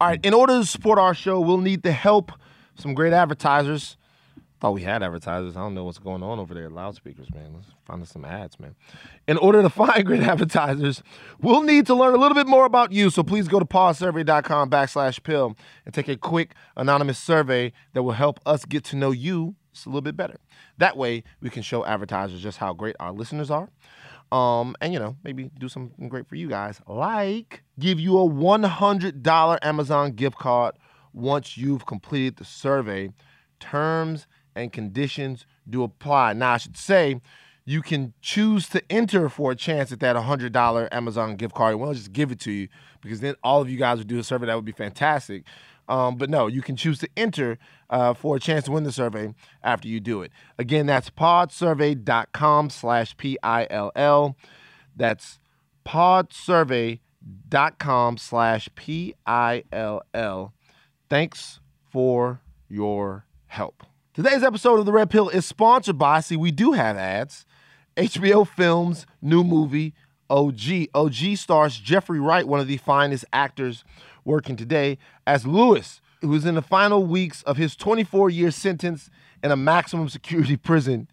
All right, in order to support our show, we'll need the help some great advertisers. Thought we had advertisers. I don't know what's going on over there. Loudspeakers, man. Let's find us some ads, man. In order to find great advertisers, we'll need to learn a little bit more about you. So please go to podsurvey.com backslash pill and take a quick anonymous survey that will help us get to know you just a little bit better. That way, we can show advertisers just how great our listeners are. Um, and you know, maybe do something great for you guys, like give you a $100 Amazon gift card once you've completed the survey. Terms and conditions do apply. Now, I should say, you can choose to enter for a chance at that $100 Amazon gift card. We'll just give it to you because then all of you guys would do a survey. That would be fantastic. Um, but no, you can choose to enter uh, for a chance to win the survey after you do it. Again, that's podsurvey.com slash P-I-L-L. That's podsurvey.com slash P-I-L-L. Thanks for your help. Today's episode of The Red Pill is sponsored by, see, we do have ads, HBO Films' new movie, OG. OG stars Jeffrey Wright, one of the finest actors working today, as Lewis, who is in the final weeks of his 24 year sentence in a maximum security prison.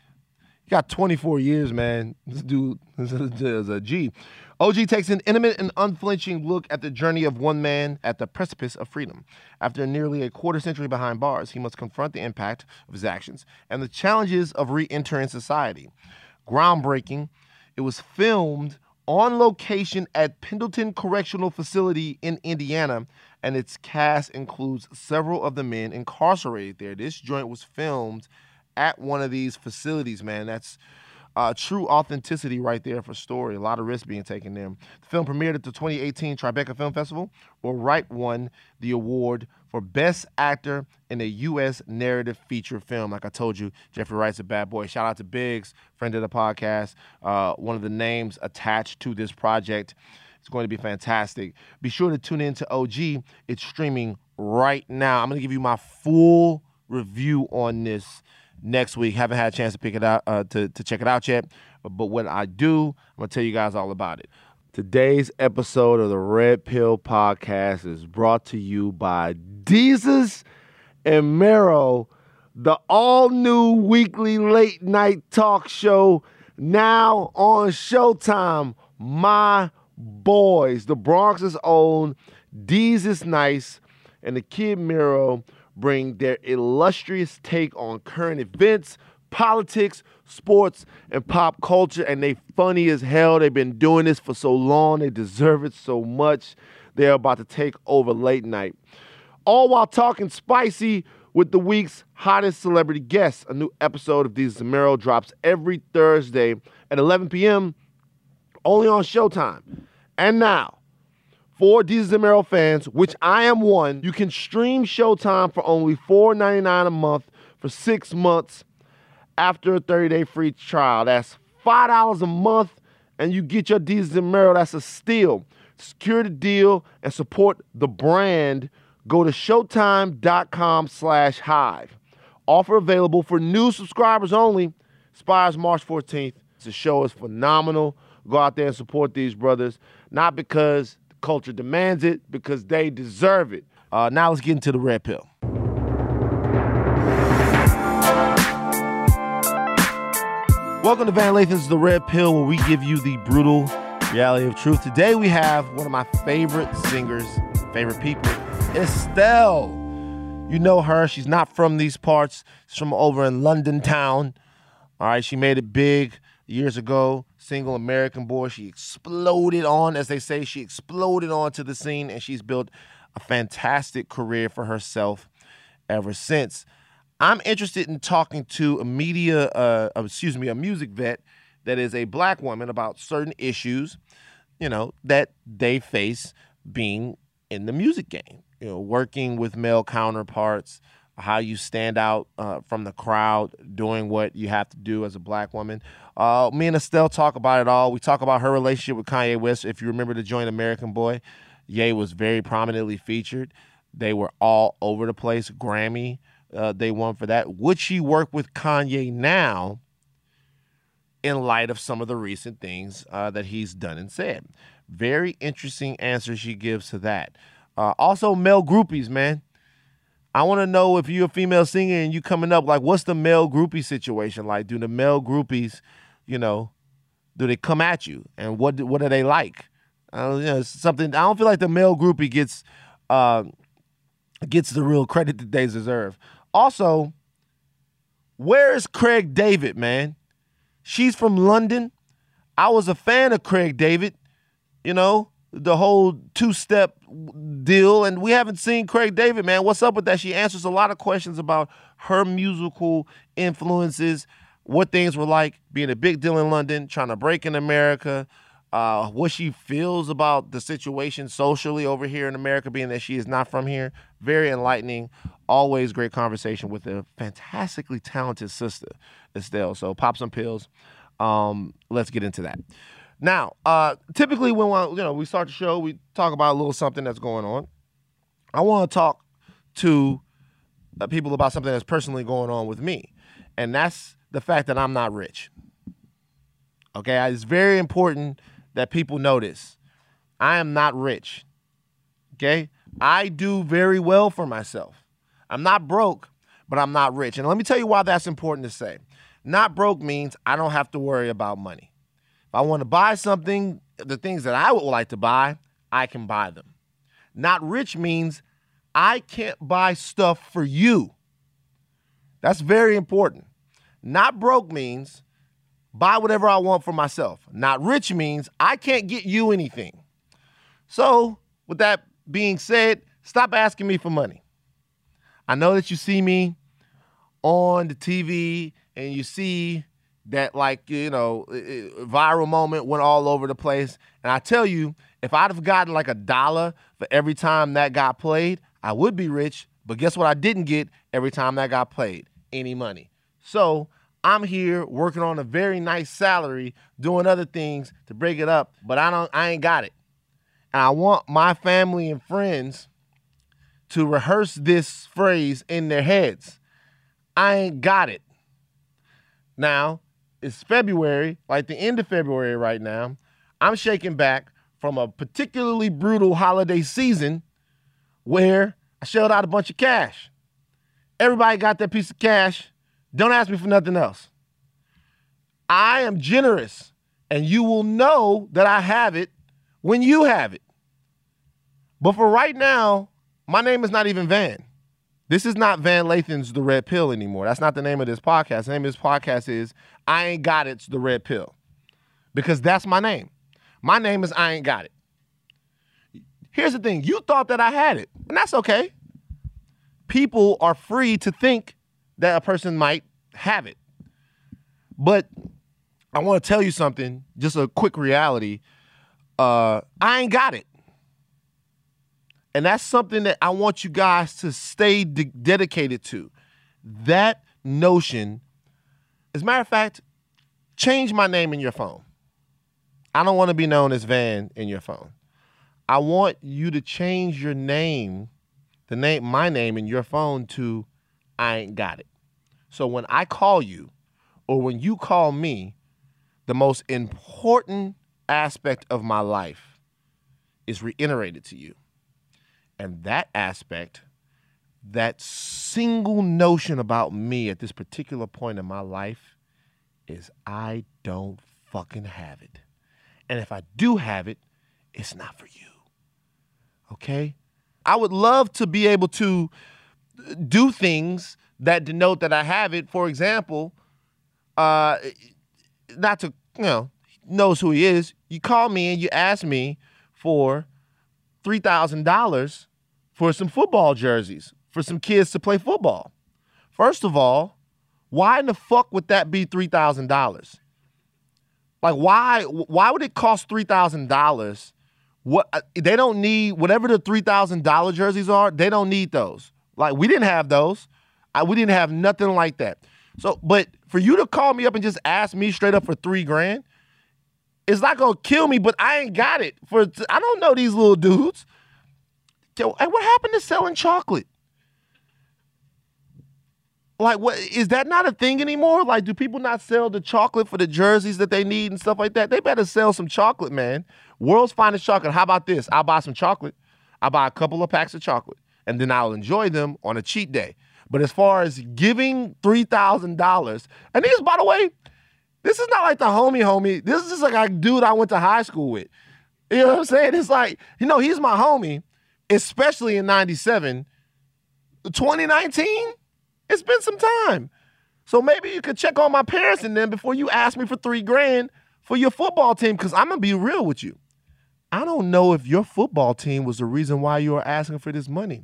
He got 24 years, man. This dude is a G. OG takes an intimate and unflinching look at the journey of one man at the precipice of freedom. After nearly a quarter century behind bars, he must confront the impact of his actions and the challenges of re entering society. Groundbreaking, it was filmed on location at Pendleton Correctional Facility in Indiana, and its cast includes several of the men incarcerated there. This joint was filmed at one of these facilities, man. That's uh, true authenticity right there for story. A lot of risk being taken there. The film premiered at the 2018 Tribeca Film Festival, where Wright won the award for Best Actor in a U.S. Narrative Feature Film. Like I told you, Jeffrey Wright's a bad boy. Shout out to Biggs, friend of the podcast, uh, one of the names attached to this project. It's going to be fantastic. Be sure to tune in to OG. It's streaming right now. I'm going to give you my full review on this next week. Haven't had a chance to pick it out uh, to to check it out yet, but, when I do, I'm gonna tell you guys all about it. Today's episode of the Red Pill Podcast is brought to you by Desus and Mero, the all new weekly late night talk show now on Showtime. My boys, the Bronx's own Desus Nice and the Kid Mero bring their illustrious take on current events, politics, sports, and pop culture. And they funny as hell. They've been doing this for so long. They deserve it so much. They're about to take over late night. All while talking spicy with the week's hottest celebrity guests. A new episode of Desus and Mero drops every Thursday at 11 p.m. only on Showtime. And now, for Desus and fans, which I am one, you can stream Showtime for only $4.99 a month for six months after a 30-day free trial. That's $5 a month, and you get your Desus and Mero. That's a steal. Secure the deal and support the brand. Go to showtime.com slash hive. Offer available for new subscribers only. Expires March 14th. The show is phenomenal. Go out there and support these brothers, not because the culture demands it, because they deserve it. Uh, now let's get into the red pill. Welcome to Van Lathan's The Red Pill, where we give you the brutal reality of truth. Today we have one of my favorite singers, favorite people, Estelle. You know her. She's not from these parts. She's from over in London town. All right, she made it big years ago. Single American boy. She exploded on, as they say, she exploded onto the scene, and she's built a fantastic career for herself ever since. I'm interested in talking to a media, uh, excuse me, a music vet that is a black woman about certain issues, you know, that they face being in the music game. You know, working with male counterparts, how you stand out uh, from the crowd, doing what you have to do as a black woman. Uh, me and Estelle talk about it all. We talk about her relationship with Kanye West. If you remember the joint American Boy, Ye was very prominently featured. They were all over the place. Grammy, uh, they won for that. Would she work with Kanye now in light of some of the recent things uh, that he's done and said? Very interesting answer she gives to that. Uh, also, male groupies, man. I want to know if you're a female singer and you coming up, like, what's the male groupie situation like? Do the male groupies, you know, do they come at you, and what what are they like? Uh, you know, something. I don't feel like the male groupie gets uh, gets the real credit that they deserve. Also, where is Craig David, man? She's from London. I was a fan of Craig David. You know, the whole two step deal. And we haven't seen Craig David, man. What's up with that? She answers a lot of questions about her musical influences, what things were like being a big deal in London, trying to break in America, uh, what she feels about the situation socially over here in America, being that she is not from here. Very enlightening. Always great conversation with a fantastically talented sister, Estelle. So pop some pills. Um, let's get into that. Now, uh, typically when we, you know we start the show, we talk about a little something that's going on. I want to talk to uh, people about something that's personally going on with me, and that's the fact that I'm not rich. Okay, it's very important that people notice. I am not rich. Okay, I do very well for myself. I'm not broke, but I'm not rich, and let me tell you why that's important to say. Not broke means I don't have to worry about money. If I want to buy something, the things that I would like to buy, I can buy them. Not rich means I can't buy stuff for you. That's very important. Not broke means buy whatever I want for myself. Not rich means I can't get you anything. So, with that being said, stop asking me for money. I know that you see me on the TV and you see that like you know viral moment went all over the place and i tell you if i'd have gotten like a dollar for every time that got played i would be rich but guess what i didn't get every time that got played any money so i'm here working on a very nice salary doing other things to break it up but i don't i ain't got it and i want my family and friends to rehearse this phrase in their heads i ain't got it now it's February, like the end of February right now. I'm shaking back from a particularly brutal holiday season where I shelled out a bunch of cash. Everybody got that piece of cash. Don't ask me for nothing else. I am generous, and you will know that I have it when you have it. But for right now, my name is not even Van. This is not Van Lathan's The Red Pill anymore. That's not the name of this podcast. The name of this podcast is I Ain't Got It's The Red Pill. Because that's my name. My name is I Ain't Got It. Here's the thing you thought that I had it, and that's okay. People are free to think that a person might have it. But I want to tell you something, just a quick reality. Uh, I ain't got it. And that's something that I want you guys to stay de- dedicated to. That notion, as a matter of fact, change my name in your phone. I don't want to be known as Van in your phone. I want you to change your name, the name, my name in your phone to I ain't got it. So when I call you or when you call me, the most important aspect of my life is reiterated to you. And that aspect, that single notion about me at this particular point in my life is I don't fucking have it. And if I do have it, it's not for you. Okay? I would love to be able to do things that denote that I have it. For example, uh, not to, you know, knows who he is. You call me and you ask me for $3,000 for some football jerseys for some kids to play football. First of all, why in the fuck would that be $3,000? Like why why would it cost $3,000? What uh, they don't need whatever the $3,000 jerseys are, they don't need those. Like we didn't have those. I, we didn't have nothing like that. So, but for you to call me up and just ask me straight up for 3 grand, it's not gonna kill me, but I ain't got it. For I don't know these little dudes. Yo, and what happened to selling chocolate? Like, what is that not a thing anymore? Like, do people not sell the chocolate for the jerseys that they need and stuff like that? They better sell some chocolate, man. World's finest chocolate. How about this? I'll buy some chocolate. I buy a couple of packs of chocolate, and then I'll enjoy them on a cheat day. But as far as giving three thousand dollars, and this, by the way, this is not like the homie homie. This is just like a dude I went to high school with. You know what I'm saying? It's like, you know, he's my homie, especially in 97. 2019, it's been some time. So maybe you could check on my parents and then before you ask me for three grand for your football team, because I'm gonna be real with you. I don't know if your football team was the reason why you were asking for this money.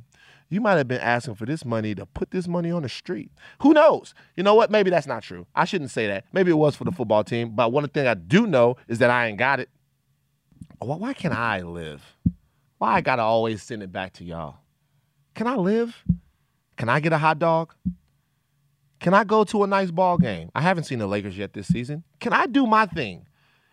You might have been asking for this money to put this money on the street. Who knows? You know what? Maybe that's not true. I shouldn't say that. Maybe it was for the football team. But one thing I do know is that I ain't got it. Why, can't I live? Why I gotta always send it back to y'all? Can I live? Can I get a hot dog? Can I go to a nice ball game? I haven't seen the Lakers yet this season. Can I do my thing?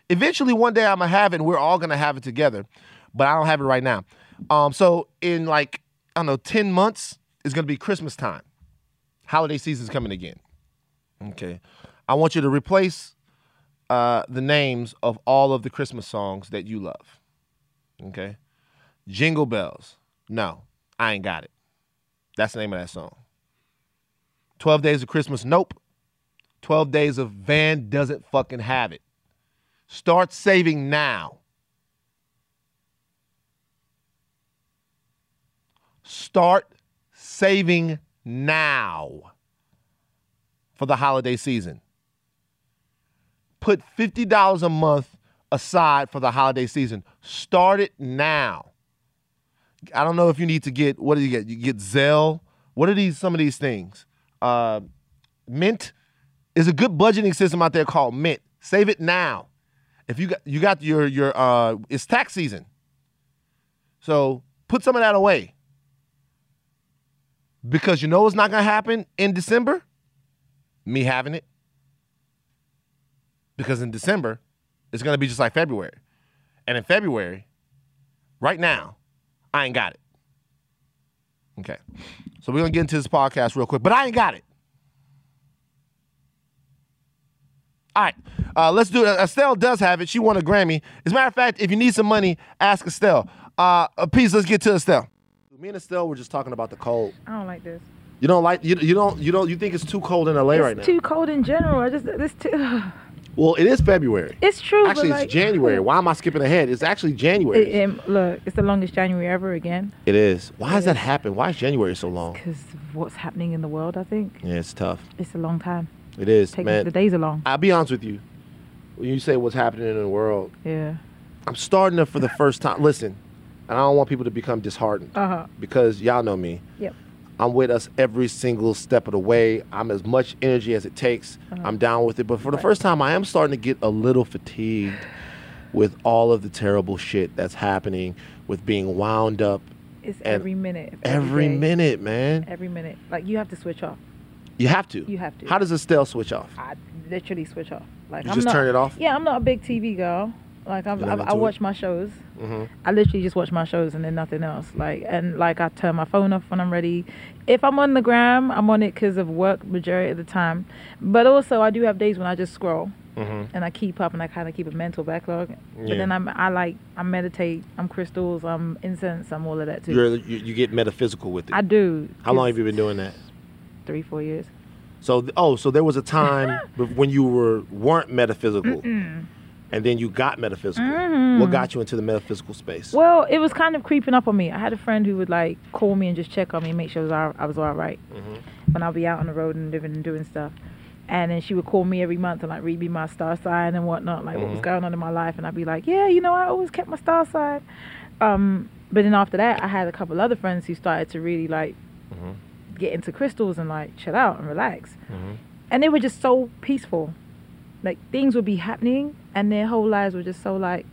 Eventually, one day I'm gonna have it, and we're all gonna have it together. But I don't have it right now. Um, so in like I don't know, ten months is gonna be Christmas time. Holiday season's coming again. Okay, I want you to replace uh, the names of all of the Christmas songs that you love. Okay, Jingle Bells. No, I ain't got it. That's the name of that song. 12 Days of Christmas, nope. 12 Days of Van doesn't fucking have it. Start saving now. Start saving now for the holiday season. Put $50 a month aside for the holiday season. Start it now. I don't know if you need to get what do you get? You get Zelle. What are these some of these things? Uh, Mint is a good budgeting system out there called Mint. Save it now. If you got you got your your uh, it's tax season, so put some of that away because you know it's not gonna happen in December. Me having it because in December it's gonna be just like February, and in February, right now, I ain't got it. Okay. So we're gonna get into this podcast real quick, but I ain't got it. All right, uh, let's do it. Estelle does have it. She won a Grammy. As a matter of fact, if you need some money, ask Estelle. Uh, peace. Let's get to Estelle. Me and Estelle were just talking about the cold. I don't like this. You don't like you, you don't you don't you think it's too cold in LA it's right now? It's too cold in general. I just this too. well, it is February. It's true. Actually, like, it's January. Why am I skipping ahead? It's actually January. It, it- look, it's the longest January ever again. it is. Why does it that is. happen? Why is January so long? Because of what's happening in the world, I think Yeah, it's tough. it's a long time. It is, Taking man. the days are long. I'll be honest with you. When you say what's happening in the world, Yeah. I'm starting to for the first time. Listen, and I don't want people to become disheartened Uh huh. because y'all know me. Yep. I'm with us every single step of the way. I'm as much energy as it takes. Uh-huh. I'm down with it. But for the first time, I am starting to get a little fatigued with all of the terrible shit that's happening, with being wound up It's every minute. Every, every minute, man. Every minute. Like you have to switch off. You have to. You have to. How does Estelle switch off? I literally switch off. Like You I'm just not, turn it off? Yeah, I'm not a big TV girl. Like I'm, You're I, watch my shows. hmm I literally just watch my shows and then nothing else. Like and like I turn my phone off when I'm ready. If I'm on the gram, I'm on it because of work majority of the time. But also I do have days when I just scroll hmm and I keep up and I kind of keep a mental backlog. Yeah. But then I'm I like I meditate. I'm crystals. I'm incense. I'm all of that too. You're, you you get metaphysical with it. I do. How long have you been doing that? Three four years. So oh, so there was a time when you were weren't metaphysical, and then you got metaphysical. Mhm. What got you into the metaphysical space? Well, it was kind of creeping up on me. I had a friend who would like call me and just check on me and make sure I was all, I was all right Mhm. when I'll be out on the road and living and doing stuff. And then she would call me every month and like read me my star sign and whatnot, like what was Mhm. going on in my life. And I'd be like, yeah, you know, I always kept my star sign. Um, but then after that, I had a couple other friends who started to really like Mhm. get into crystals and like chill out and relax. Mhm. And they were just so peaceful. Like things would be happening and their whole lives were just so like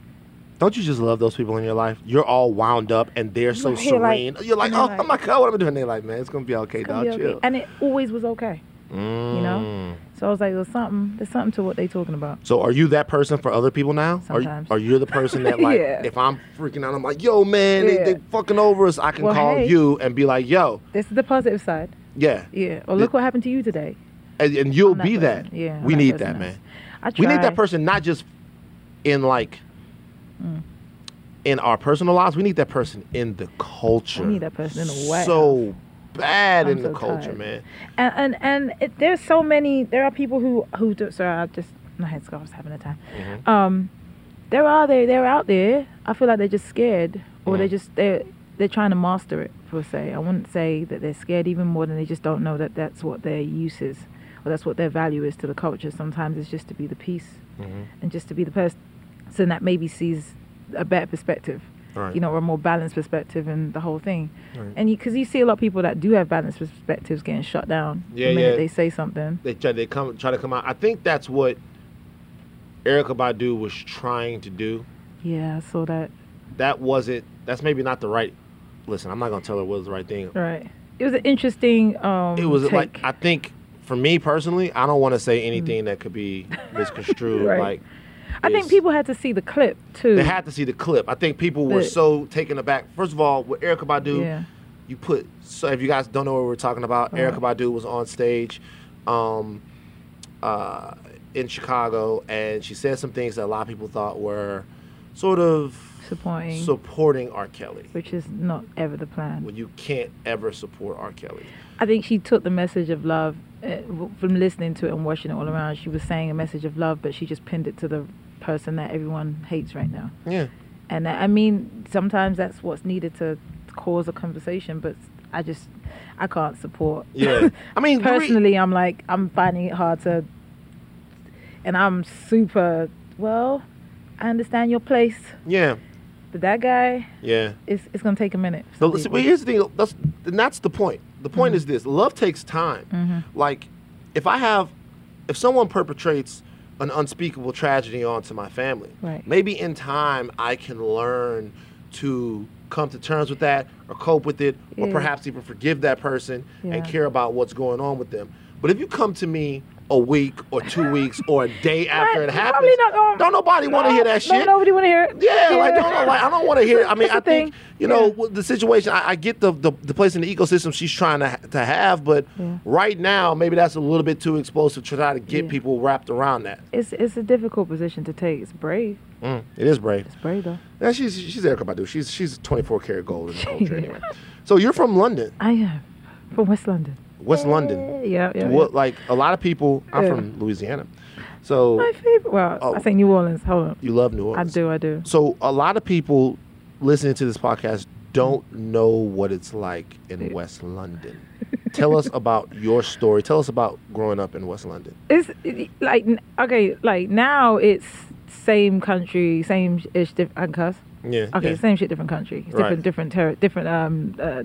Don't you just love those people in your life? You're all wound up and they're so Right, you're like- serene. You're like, oh, oh, like- oh my god, what am I doing? They're like, man, it's gonna be okay, dog. be okay. Chill. And it always was okay. you know? Mm. So I was like, there's something, there's something to what they're talking about. So are you that person for other people now? Are Sometimes. are you the person that like, Yeah. if I'm freaking out, I'm like, yo, man, they, Yeah. they fucking over us. I can Well, call hey. you and be like, yo, This is the positive side. yeah, Yeah. Or look what happened to you today. and, and you'll be that. person. Yeah, we need that, man. I We need that person not just in like Mm. in our personal lives. We need that person in the culture. We need that person in the White So bad I'm in the culture, tired. man. and and, and it, there's so many there are people who who do sorry i just my head scarf's having a time Mhm. um there are they they're out there i feel like they're just scared or they Mhm. just they're they're trying to master it per se i wouldn't say that they're scared even more than they just don't know that that's what their use is or that's what their value is to the culture sometimes it's just to be the peace Mhm. and just to be the person that maybe sees a better perspective Right. you know or a more balanced perspective in the whole thing Right. and because you, see a lot of people that do have balanced perspectives getting shut down Yeah, the minute yeah. they say something. they try they come try to come out. I think that's what Erykah Badu was trying to do. Yeah, I saw that. That wasn't. That's maybe not the right. Listen, I'm not gonna tell her what was the right thing. Right. It was an interesting. Um, It was take. like I think for me personally, I don't want to say anything that could be misconstrued. Right. Like I think people had to see the clip too. they had to see the clip. I think people were But- so taken aback. First of all, with Erykah Badu, Yeah. you put so if you guys don't know what we're talking about, Uh-huh. Erykah Badu was on stage um, uh, in Chicago, and she said some things that a lot of people thought were sort of Supporting, supporting R. Kelly. which is not ever the plan. When you can't ever support R. Kelly. I think she took the message of love Uh, from listening to it and watching it all around. She was saying a message of love, but she just pinned it to the person that everyone hates right now. Yeah. And I mean, sometimes that's what's needed to cause a conversation, but I just I can't support. Yeah. I mean, the re- personally, I'm like I'm finding it hard to, and I'm super well. I understand your place, Yeah. but that guy, Yeah. it's it's gonna take a minute. So, some see, people. but here's the thing. That's and that's the point. The point Mhm. is this: love takes time. Mhm. Like, if I have, if someone perpetrates an unspeakable tragedy onto my family, Right. maybe in time I can learn to come to terms with that, or cope with it, or Yeah. perhaps even forgive that person Yeah. and care about what's going on with them. But if you come to me a week or two weeks or a day after it happens, gonna- don't nobody want to hear that shit. No, shit. nobody want to hear it. Yeah, like don't know, like I don't want to hear. it. I mean, I think thing. you know Yeah. the situation. I, I get the, the the place in the ecosystem she's trying to to have, but Yeah. right now maybe that's a little bit too explosive to try to get Yeah. people wrapped around that. It's it's a difficult position to take. It's brave. Mm, it is brave. It's brave though. Yeah, she's she's Erykah Badu. She's she's 24 karat gold in the culture anyway. So you're from London, I am from West London. West London. Yeah, yeah. What like a lot of people? I'm Yeah. from Louisiana, so My favorite. Well, Oh. I think New Orleans. Hold on. you love New Orleans. I do. I do. So a lot of people listening to this podcast don't know what it's like in Yeah. West London. Tell us about your story. Tell us about growing up in West London. It's like okay, like now it's same country, same ish. I cuss. Yeah. Okay, Yeah. same shit, different country. It's Right. different, different, ter- different um uh,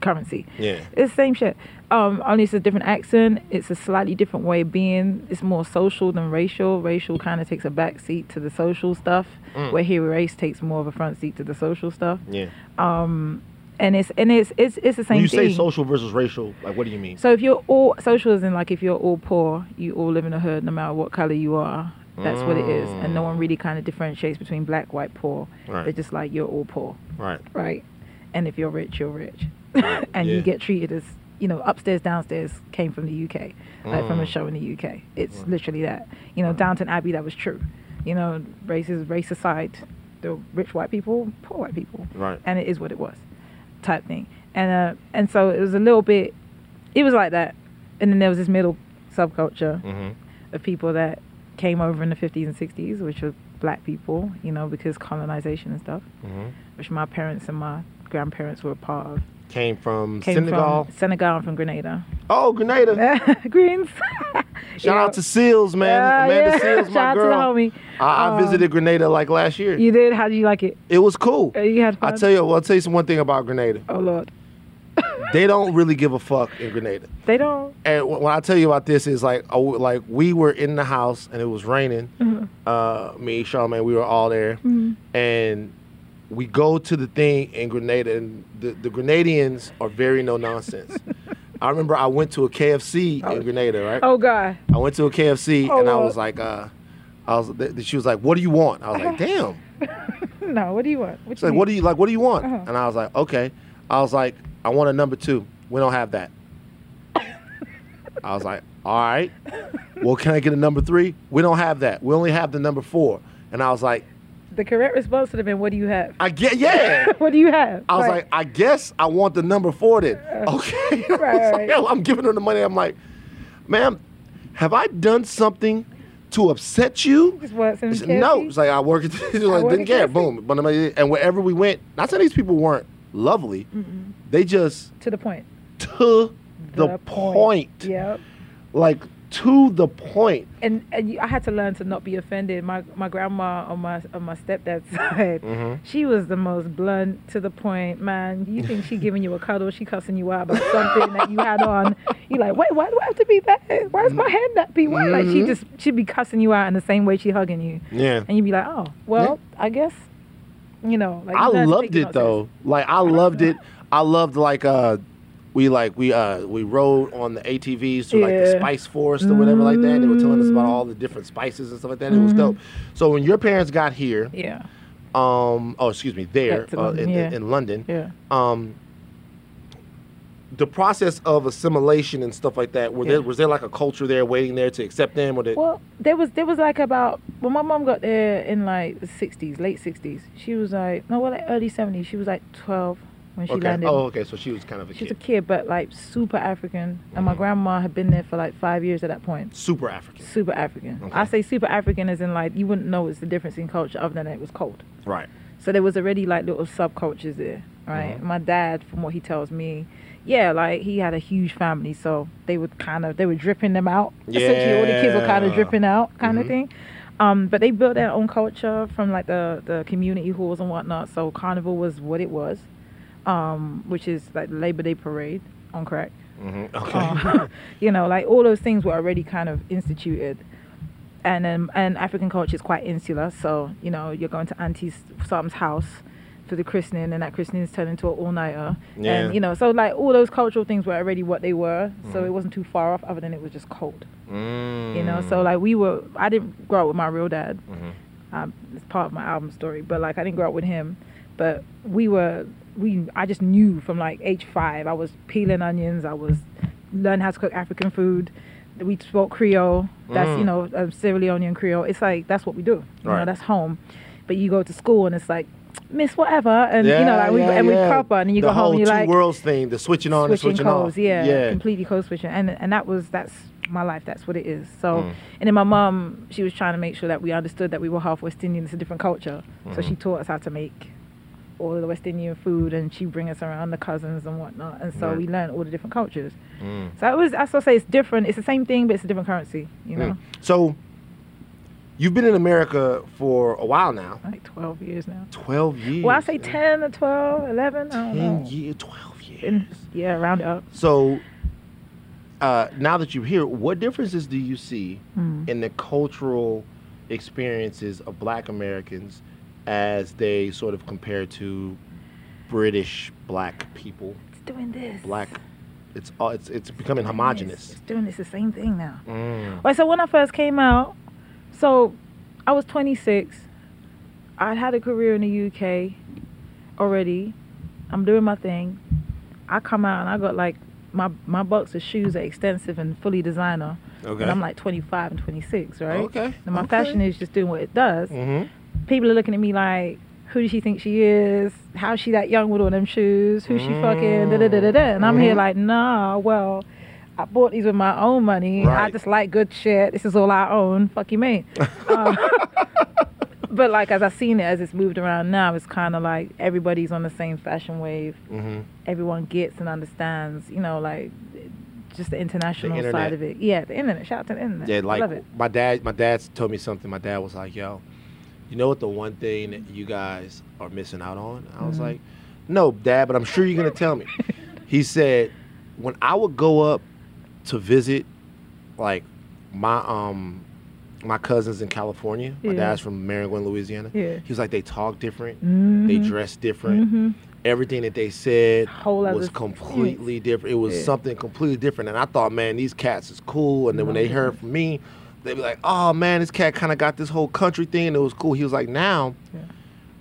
currency. yeah. It's the same shit. Um, only it's a different accent. It's a slightly different way of being. It's more social than racial. Racial kind of takes a back seat to the social stuff, Mm. where here race takes more of a front seat to the social stuff. Yeah. Um, and it's and it's it's it's the same When you thing. say social versus racial, like what do you mean? So if you're all social is in like if you're all poor, you all live in a hood, no matter what color you are. That's what it is, and no one really kind of differentiates between black, white, poor. Right. They're just like you're all poor, Right. right? And if you're rich, you're rich, Right, and yeah. you get treated as you know upstairs, downstairs came from the UK, like from a Mm. show in the UK. It's Right. literally that. You know, Downton Abbey, that was true. You know, races, race aside, the rich white people, poor white people Right. and it is what it was type thing and uh and so it was a little bit it was like that and then there was this middle subculture Mm-hmm. of people that came over in the 50s and 60s which were black people you know because colonization and stuff Mm-hmm. which my parents and my grandparents were a part of Came from came Senegal. from senegal and from grenada Oh, Grenada. greens Shout out to Seales, man. Yeah, Amanda yeah. Seales, my Shout girl. out to the homie I, I Um, visited Grenada like last year. you did how do you like it it was cool. Uh, you had fun? I tell you, well, I'll tell you some one thing about Grenada. oh lord They don't really give a fuck in Grenada. they don't And wh- when I tell you about this, is like, w- like we were in the house and it was raining. Mhm. Uh, me, Charlamagne, we were all there, Mhm. and we go to the thing in Grenada, and the, the Grenadians are very no nonsense. I remember I went to a KFC Oh. in Grenada, right? oh god I went to a KFC Oh, and I was like, uh, I was. Th- she was like, "What do you want?" I was like, "Damn." no what do you want what She's like, "What do you like? What do you want?" Uh-huh. And I was like, "Okay." I was like, "I want a number two. We don't have that." I was like, "All right. Well, can I get a number three? We don't have that. We only have the number four. And I was like, The correct response would have been, "What do you have? I get yeah. what do you have?" I was like, I guess I want the number four then. Uh, okay. right, like, right. I'm giving her the money. I'm like, ma'am, have I done something to upset you? Said, no. It's like I work at She's like, work didn't care. Boom. But I'm like, and wherever we went, not saying these people weren't lovely. They just to the point. to the, point. Yep. Like to the point. And, and I had to learn to not be offended. My my grandma on my on my stepdad's side, Mhm. she was the most blunt, to the point. Man, you think she giving you a cuddle? She cussing you out about something that you had on. You like, wait, why do I have to be that? Why is my head that be? Why? Like she Mhm. just she'd be cussing you out in the same way she hugging you, Yeah. and you'd be like, oh, well, I guess, you know. Like I loved it though. Like I loved it. I loved like uh we like we uh we rode on the ATVs to like the Spice Forest or whatever like that. They were telling us about all the different spices and stuff like that. It was Mhm. dope. So when your parents got here. Yeah, um oh excuse me, there uh, in, yeah. in London, yeah. um the process of assimilation and stuff like that, were Yeah. there was there like a culture there waiting there to accept them or did Well, there was there was like about when my mom got there in like the sixties, late sixties. She was like no, well, like early seventies. She was like twelve when she Okay. landed. Oh, okay. So she was kind of a she kid. a kid, but like super African. And my Mhm. grandma had been there for like five years at that point. Super African. Super African. Okay. I say super African as in like you wouldn't know it's the difference in culture other than it was cold. Right. So there was already like little subcultures there, right? Mhm. My dad, from what he tells me, yeah, like he had a huge family, so they would kind of they were dripping them out. Essentially, all the kids were kind of dripping out, kind Mhm. of thing. Um, but they built their own culture from like the the community halls and whatnot. So carnival was what it was, um, which is like Labor Day parade on crack. hmm Okay. Uh, you know, like all those things were already kind of instituted. And um, and African culture is quite insular, so you know you're going to Auntie's something's house for the christening, and that christening is turned into an all nighter. Yeah. And you know, so like all those cultural things were already what they were, so Mhm. it wasn't too far off. Other than it was just cold, Mm. you know. So like we were, I didn't grow up with my real dad. Mhm. Um, it's part of my album story, but like I didn't grow up with him, but we were we. I just knew from like age five, I was peeling onions. I was learning how to cook African food. We spoke Creole. That's Mm. you know um, Sierra Leonean Creole. It's like that's what we do. You Right. know, that's home. But you go to school and it's like Miss whatever, and you know like we yeah, and yeah. we proper, and you the go home and you're like worlds thing, the switching on and switching switching codes, off. yeah, yeah. completely code switching, and and that was that's my life. That's what it is. So, Mm. and then my mom, she was trying to make sure that we understood that we were half West Indian. It's a different culture, so Mhm. she taught us how to make all of the West Indian food, and she bring us around the cousins and whatnot, and so Right. we learned all the different cultures. Mm. So it was, I say, it's different. It's the same thing, but it's a different currency. You know, Mm. So, you've been in America for a while now. like twelve years now. Twelve years. Well, I say ten or 12, 11, I don't Ten know. years, twelve years. In- yeah, round up. So, uh, now that you're here, what differences do you see Mm. in the cultural experiences of Black Americans as they sort of compare to British Black people? It's doing this. Black, it's all it's it's becoming homogenous. It's doing this the same thing now. Mm. Right, so when I first came out, so I was 26. I'd had a career in the UK already. I'm doing my thing. I come out and I got like my my box of shoes are extensive and fully designer. Okay. And I'm like 25 and 26, right? Okay. And my okay. fashion is just doing what it does. Mm-hmm. People are looking at me like, who does she think she is? How's she that young with all them shoes? Who's she fucking? Da, da, da, da, da. And I'm here Mhm. like, nah, well, I bought these with my own money. I just like good shit. This is all I own. Fuck you, mate. um, but like as I've seen it, as it's moved around now, it's kind of like everybody's on the same fashion wave. Mm-hmm. Everyone gets and understands. You know, like just the international internet. side of it. Yeah, the internet. Shout out to the internet. Yeah, I like love it. my dad. My dad's told me something. My dad was like, "Yo, you know what? The one thing that you guys are missing out on." I was Mhm. like, "No, Dad, but I'm sure you're gonna tell me." he said, "When I would go up to visit, like my um my cousins in California. My Yeah. dad's from Maryland, Louisiana. Yeah. He was like, they talk different. They Mhm. dress different. Mhm. Everything that they said was completely different. It was Yeah. something completely different. And I thought, man, these cats is cool. And then when they heard from me, they'd be like, oh man, this cat kind of got this whole country thing. And it was cool. He was like, now.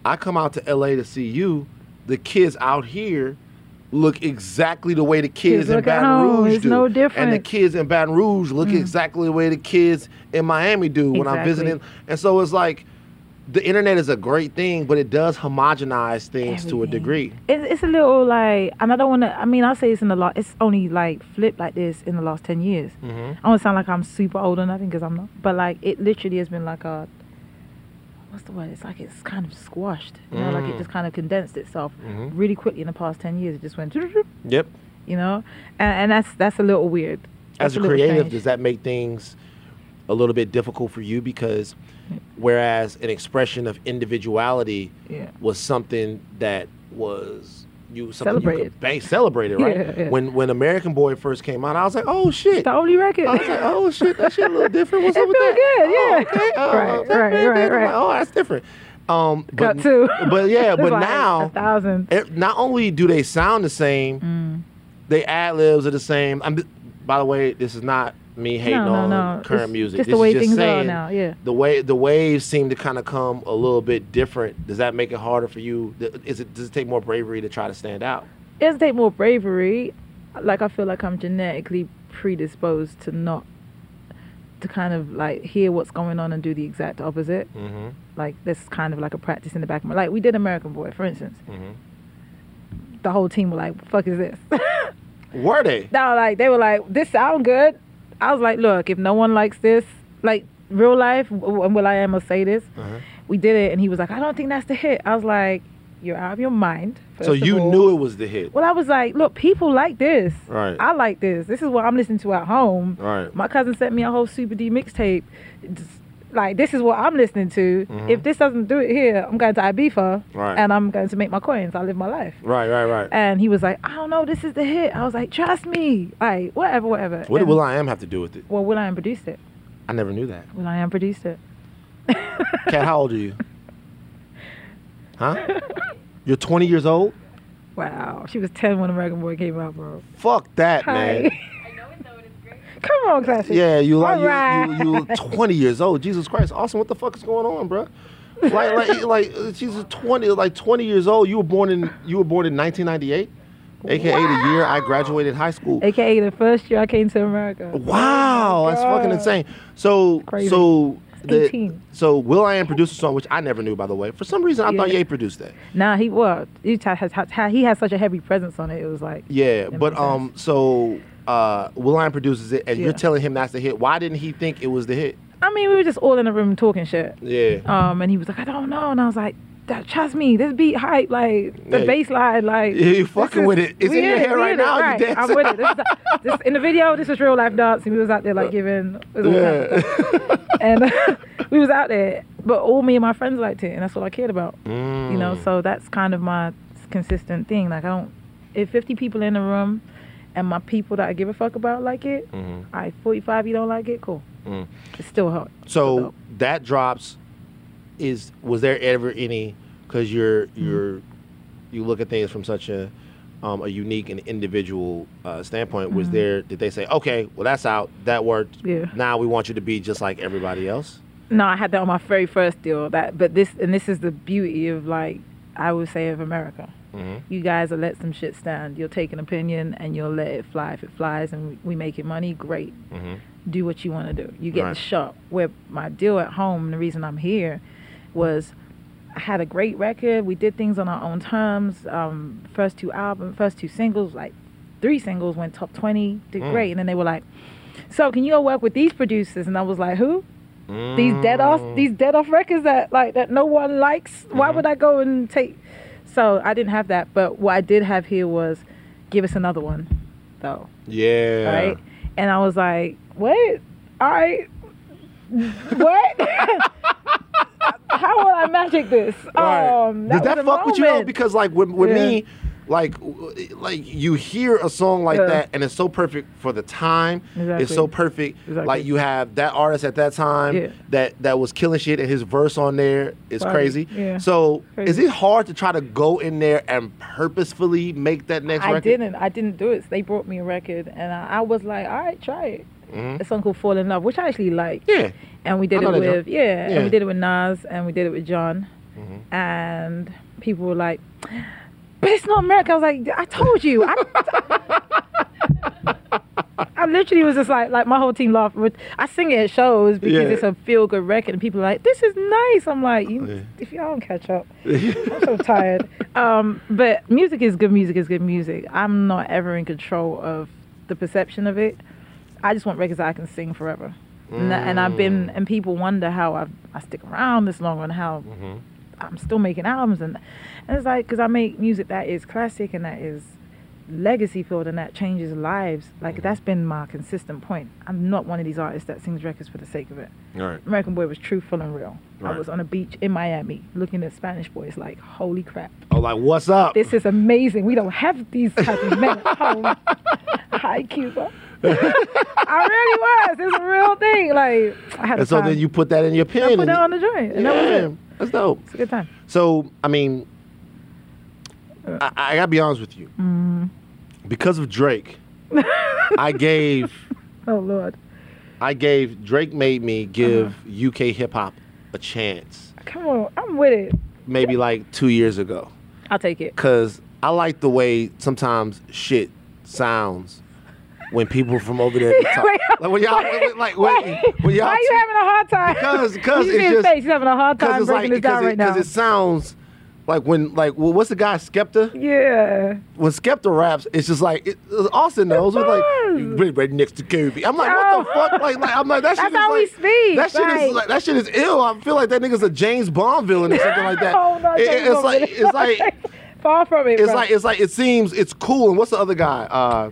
I come out to LA to see you. The kids out here look exactly the way the kids, Kids in Baton home. Rouge It's do. no And the kids in Baton Rouge look Mm. exactly the way the kids in Miami do when I'm Exactly. visiting. And so it's like, the internet is a great thing, but it does homogenize things to a degree. It's, it's a little like, and I don't want to. I mean, I'll say it's in the lot. It's only like flipped like this in the last ten years. Mm-hmm. I don't sound like I'm super old or nothing because I'm not. But like, it literally has been like a. What's the word? It's like it's kind of squashed. You know, like it Mm. just kind of condensed itself Mhm. really quickly in the past ten years. It just went. Yep. You know, and, and that's that's a little weird. As That's a creative, strange. does that make things a little bit difficult for you? Because whereas an expression of individuality Yeah. was something that was you something you bang, celebrated, right? Yeah, yeah. When when American Boy first came out, I was like, oh shit. The only record. I was like, oh shit, that shit a little different. What's It up with that? good, Oh, yeah. okay. Oh, Right, okay, right, right, okay. right. Oh, that's different. Um, but, Cut two. But yeah, but like now thousand. it, not only do they sound the same, Mm. they ad libs are the same. I'm, by the way, this is not me hating no, no, on no. current It's music. Just this the way is just things saying are now. Yeah. the way the waves seem to kind of come a little bit different. Does that make it harder for you? Is it does it take more bravery to try to stand out? It does take more bravery. Like I feel like I'm genetically predisposed to not to kind of like hear what's going on and do the exact opposite. Mm-hmm. Like this kind of like a practice in the back of my like we did American Boy, for instance. Mm-hmm. The whole team were like, "Fuck is this?" Were they? were like, they were like, "This sound good." I was like, "Look, if no one likes this, like real life, and will.i.am say this, Uh-huh. we did it." And he was like, "I don't think that's the hit." I was like, "You're out of your mind." So you all. knew it was the hit, Well, I was like, look, people like this. right? I like this. This is what I'm listening to at home. right. My cousin sent me a whole Super D mixtape. Like, this is what I'm listening to. Mhm. If this doesn't do it here, I'm going to Ibiza Right. and I'm going to make my coins. I live my life. Right. Right. Right. And he was like, I don't know, this is the hit. I was like, trust me. Like, whatever, whatever. What did Will I Am have to do with it? Well, will.i.am produced it. I never knew that. will.i.am produced it. Cat, how old are you? Huh? You're 20 years old? wow. She was 10 when American Boy came out, bro. Fuck that, Hi. man. Come on, Classic. Yeah, you like you, Alright. you, you 20 years old. Jesus Christ, Austin, what the fuck is going on, bro? Like like like she's 20 like 20 years old. You were born in you were born in 1998, aka the year I graduated high school. AKA the first year I came to America. Wow, that's fucking insane. So Crazy. so the 18. so will.i.am produced a song which I never knew by the way. For some reason I thought Yeah. Ye produced that. Nah, he was. He has, he has such a heavy presence on it. It was like, Yeah, but um so uh Will I produces it and you're telling him that's the hit. Why didn't he think it was the hit? I mean, we were just all in the room talking shit. Yeah. Um, and he was like, I don't know, and I was like, "That- trust me, this beat hype, like the Yeah. bass line, like Yeah, you fucking is- with it. It's in your head right now, you Right. dancing. I'm with it. This, is, this in the video. This was real life dancing. We was out there like giving, was all kinds of stuff. Yeah. and we was out there, but all me and my friends liked it, and that's all I cared about. Mm. you know so that's kind of my consistent thing like i don't if 50 people in the room and my people that i give a fuck about like it Mhm. i 45 you don't like it cool Mm. it's still hot So that drops. Is was there ever any? Because you're Mm-hmm. you're you look at things from such a um, a unique and individual uh, standpoint. Was Mhm. there? Did they say, okay, well that's out, that worked. Yeah. Now we want you to be just like everybody else. no i had that on my very first deal that but this and this is the beauty of like i would say of america hmm you guys will let some shit stand you'll take an opinion and you'll let it fly if it flies and we, making money great hmm do what you want to do. You get Right. the shop. Where my deal at home, the reason I'm here was I had a great record. We did things on our own terms. Um, first two albums, first two singles, like three singles went top 20, did Mm. great. And then they were like, so can you go work with these producers? And I was like, who? These dead off, Mm. these dead off records that like that no one likes. Why Mhm. would I go and take? So I didn't have that. But what I did have here was, give us another one, though Yeah. right? And I was like, what? All right. what? How will I magic this? Right. Um, Does was that fuck with you though? Because like with, with Yeah. me, like like you hear a song like Yeah. that and it's so perfect for the time. exactly. It's so perfect. Exactly. Like you have that artist at that time Yeah. that that was killing shit and his verse on there is Right. crazy. Yeah. So is it hard to try to go in there and purposefully make that next I record? didn't. I didn't do it. They brought me a record, and I, I was like, all right, try it. Mhm. A song called "Fall in Love," which I actually like, Yeah. and we did it with yeah, Yeah. and we did it with Nas, and we did it with John, Mhm. and people were like. But it's not America. I was like, I told you. I, I literally was just like like my whole team laughed. I sing it at shows because Yeah. it's a feel good record, and people are like, "This is nice." I'm like, you, Yeah. if y'all don't catch up, I'm so tired. Um, but music is good. Music is good music. I'm not ever in control of the perception of it. I just want records I can sing forever. And, and I've been, Mm. and people wonder how I I stick around this long and how Mhm. I'm still making albums, and, and it's like because I make music that is classic and that is legacy filled and that changes lives. Like mm-hmm. that's been my consistent point. I'm not one of these artists that sings records for the sake of it. Right. American Boy was truthful and real. Right. I was on a beach in Miami looking at Spanish boys like, holy crap, Oh, like what's up? this is amazing. We don't have these type of men at home. Hi, Cuba. I really was. It's a real thing. Like I had and so time. then you put that in your pen. I put and that on the joint, and that was Yeah, it. That's dope. It's a good time. So, I mean, I, I gotta be honest with you. Mm. Because of Drake, I gave Oh Lord. I gave Drake made me give UK hip hop a chance. Come on, I'm with it. Maybe like two years ago, I'll take it. cause I like the way sometimes shit sounds when people from over there talk. Wait, like when y'all wait, like when, wait. when y'all Why are you having a hard time? Because- 'cause it's just- face. He's having a hard time it's like breaking this because down it, right now. 'cause it sounds like when like well, what's the guy Skepta? yeah. when Skepta raps, it's just like it, Austin knows. It's like does. right, next to Kobe. I'm like, what the Oh. fuck? Like, like I'm like that shit That's is how we like speak, that shit right. is like that shit is ill. I feel like that nigga's a James Bond villain or something like that. oh no, It- it's Bond like really. it's like far from it. it's bro. like it's like it seems it's cool. And what's the other guy? Uh,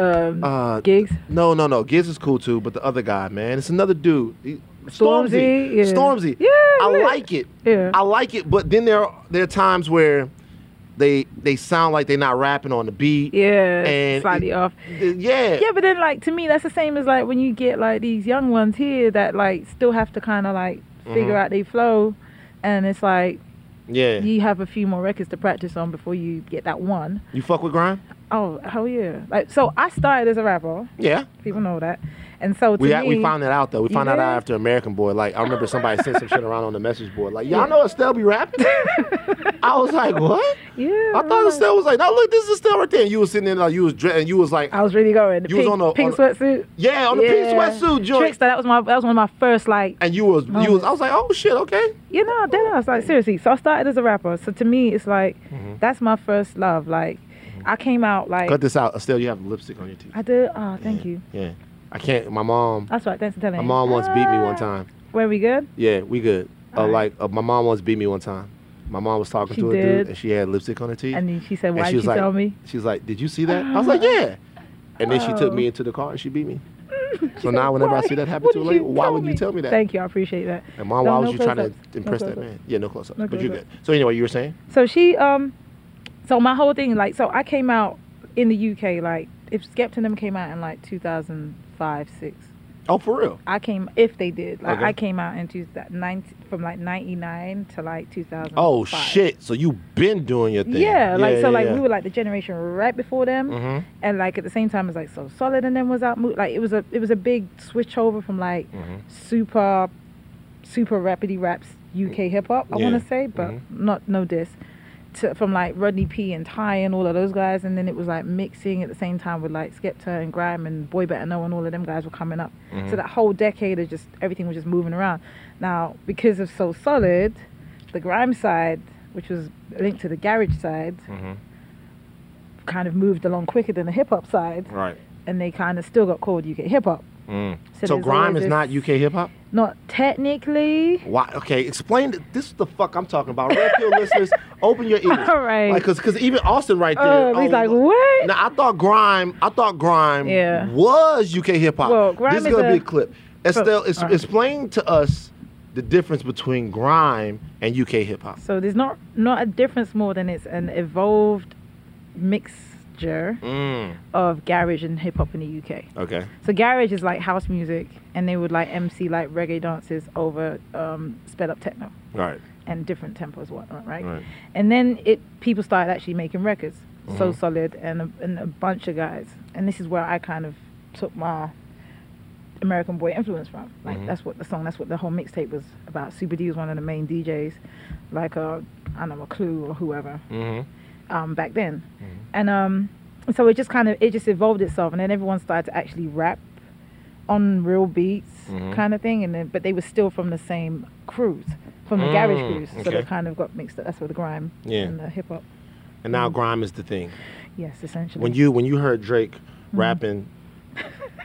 um, uh, Giggs. no, no, no. Giggs is cool too, but the other guy, man, it's another dude. He- Stormzy, yeah. Stormzy. Yeah, I lit. like it. Yeah. I like it, but then there are, there are times where they they sound like they're not rapping on the beat. Yeah, and slightly it- off. Yeah. Yeah, but then like to me, that's the same as like when you get like these young ones here that like still have to kind of like figure Mhm. out their flow, and it's like Yeah. you have a few more records to practice on before you get that one. You fuck with grime? Oh hell yeah! Like so, I started as a rapper. Yeah. People know that, and so to We me, we found that out though. We found that out after American Boy. Like I remember somebody sent some shit around on the message board. Like y'all know Estelle be rapping. I was like, what? Yeah, I thought Estelle was like, no, look, this is Estelle right there. And you was sitting there like you was dre- and you was like, I was really going. The You was on the- pink on sweatsuit. yeah, on the pink Yeah. sweatsuit joint. Trickster. That was my that was one of my first like And you was you was I was like, oh shit, okay. you know then I was like seriously. So I started as a rapper. So to me, it's like Mm-hmm. that's my first love. Like I came out like Cut this out, Estelle. You have lipstick on your teeth. I did. Oh, thank you. Yeah. I can't. My mom. That's right. Thanks for telling me. My mom once beat me one Ah. time. Were we good? Yeah, we good. Uh, Alright. like uh, my mom once beat me one time. My mom was talking She to a dude and she had lipstick on her teeth. And then she said, "Why she did was you like, tell me?" She was like, "Did you see that?" I was like, "Yeah." And then she took Oh. me into the car and she beat me. So now whenever I see that happen to a lady, why would you tell me that? Thank you. I appreciate that. And mom, No, why no was you trying to close-ups. No impress that man? Yeah, no close ups. But you're good. So anyway, you were saying? So she um, so my whole thing like so I came out in the UK like if Skepta them came out in like 2005 six. Oh, for real? I came if they did like Okay. I came out in 2009 from like 99 to like 2000. Oh shit! So you've been doing your thing? Yeah, like so, yeah, like yeah. we were like the generation right before them, Mhm. and like at the same time, it's like So Solid, and then was out. Like it was a it was a big switch over from like Mhm. super, super rapidly raps UK hip hop. I want to say, but Mhm. not no diss. To, from like Rodney P and Ty and all of those guys, and then it was like mixing at the same time with like Skepta and Grime and Boy Better Know and all of them guys were coming up. Mhm. So that whole decade of just everything was just moving around. Now because of So Solid, the Grime side, which was linked to the garage side, Mhm. kind of moved along quicker than the hip hop side, Right. and they kind of still got called UK hip hop. Mm. So So, grime is not UK hip hop. Not technically. Why? Okay, explain. This is the fuck I'm talking about. Red pill listeners, open your ears. All right. Like, cause, cause even Austin right there. Oh, he's like, what? Now I thought grime. I thought grime Yeah. was UK hip hop. Well, grime this is is gonna a- be a clip. Estelle, right. explain to us the difference between grime and UK hip hop. So there's not not a difference more than it's an evolved Mm. of garage and hip hop in the UK. Okay. So garage is like house music, and they would like MC like reggae dances over um, sped up techno Right. and different tempos, whatnot, right? Right. And then it people started actually making records. So Mhm. solid and a, and a bunch of guys, and this is where I kind of took my American Boy influence from. Like Mhm. that's what the song, that's what the whole mixtape was about. Super D was one of the main DJs, like uh, I don't know, a Clue or whoever Mm-hmm. Um, back then, Mhm. and um, so it just kind of it just evolved itself, and then everyone started to actually rap on real beats Mhm. kind of thing, and then but they were still from the same crews, from the garage Mm, crews. So okay. they kind of got mixed up. That's where the grime Yeah. and the hip hop. And now grime is the thing. Yes, essentially. When you when you heard Drake Mm-hmm. rapping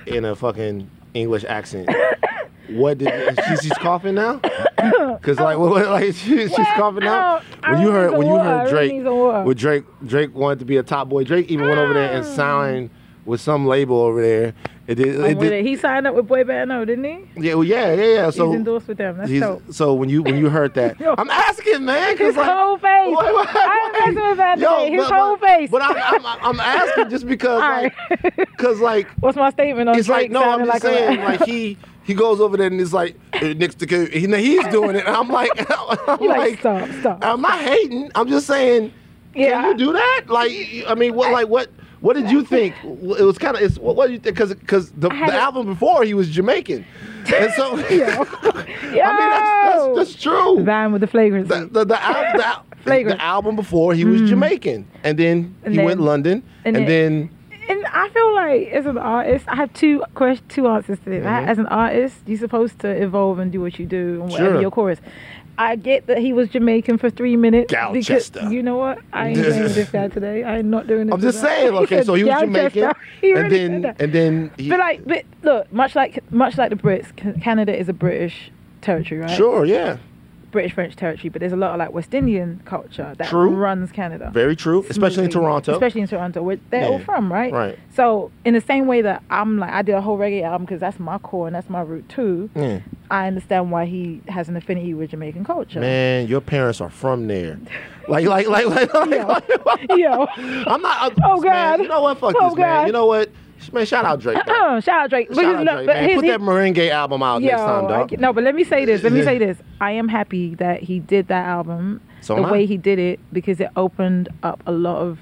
in a fucking English accent, what did she's, she's coughing now? Cause like what, what- like she, she's Well, coughing now. When you heard when you heard Drake, need some water. with Drake Drake wanted to be a top boy. Drake even went over there and ah. signed with some label over there. It did. Oh, it did it. He signed up with Boy Better Know, didn't he? yeah, well, yeah, yeah, yeah. So He's endorsed with them. That's dope. so when you when you heard that, I'm asking, man, His like. whole face. Wait, wait, I'm wait. messing with Van Yo. His but- whole but- face. But I'm, I'm, I'm asking just because, like, cause like What's my statement on it's like no, I'm just like a- saying like he he goes over there and he's like "Hey, next to he, he's doing it. And I'm like, I'm like, like, stop, stop. I'm not hating. I'm just saying, Yeah. can you do that? Like, I mean, what like what what did you think? It was kind of it's what, what do you think? Because because the, the album before he was Jamaican, and so Yo. I mean that's, that's that's true. Van with the flagrancy. The, the, the, al- the, al- the album before he was mm. Jamaican, and then And he went then- London, and, and then, and I feel like as an artist, I have two questions, two answers to this. Mhm. As an artist, you're supposed to evolve and do what you do and whatever Sure. your chorus. I get that he was Jamaican for three minutes. because- Galchester. You know what? I ain't with this guy today. I am not doing this. I'm just saying. Okay, so he was. Jamaican, He and really then and then he, But like, but look, much like much like the Brits, Canada is a British territory, right? sure, yeah, British French territory, but there's a lot of like West Indian culture that True. runs Canada. very true, especially in. Toronto. Especially in Toronto, where they're all from, right? Right. So in the same way that I'm like, I did a whole reggae album because that's my core and that's my root too. Yeah. I understand why he has an affinity with Jamaican culture. Man, your parents are from there. Like, like, like, like, like, like- Yo. I'm not. Oh, man, God. you know what? Fuck Oh, this, man. You know what? Man, shout out Drake. bro. Shout out Drake. Shout out Drake, but man. his- Put he- that merengue album out Yo, next time, I dog. no, but let me say this. Let me say this. I am happy that he did that album So the am I. way he did it because it opened up a lot of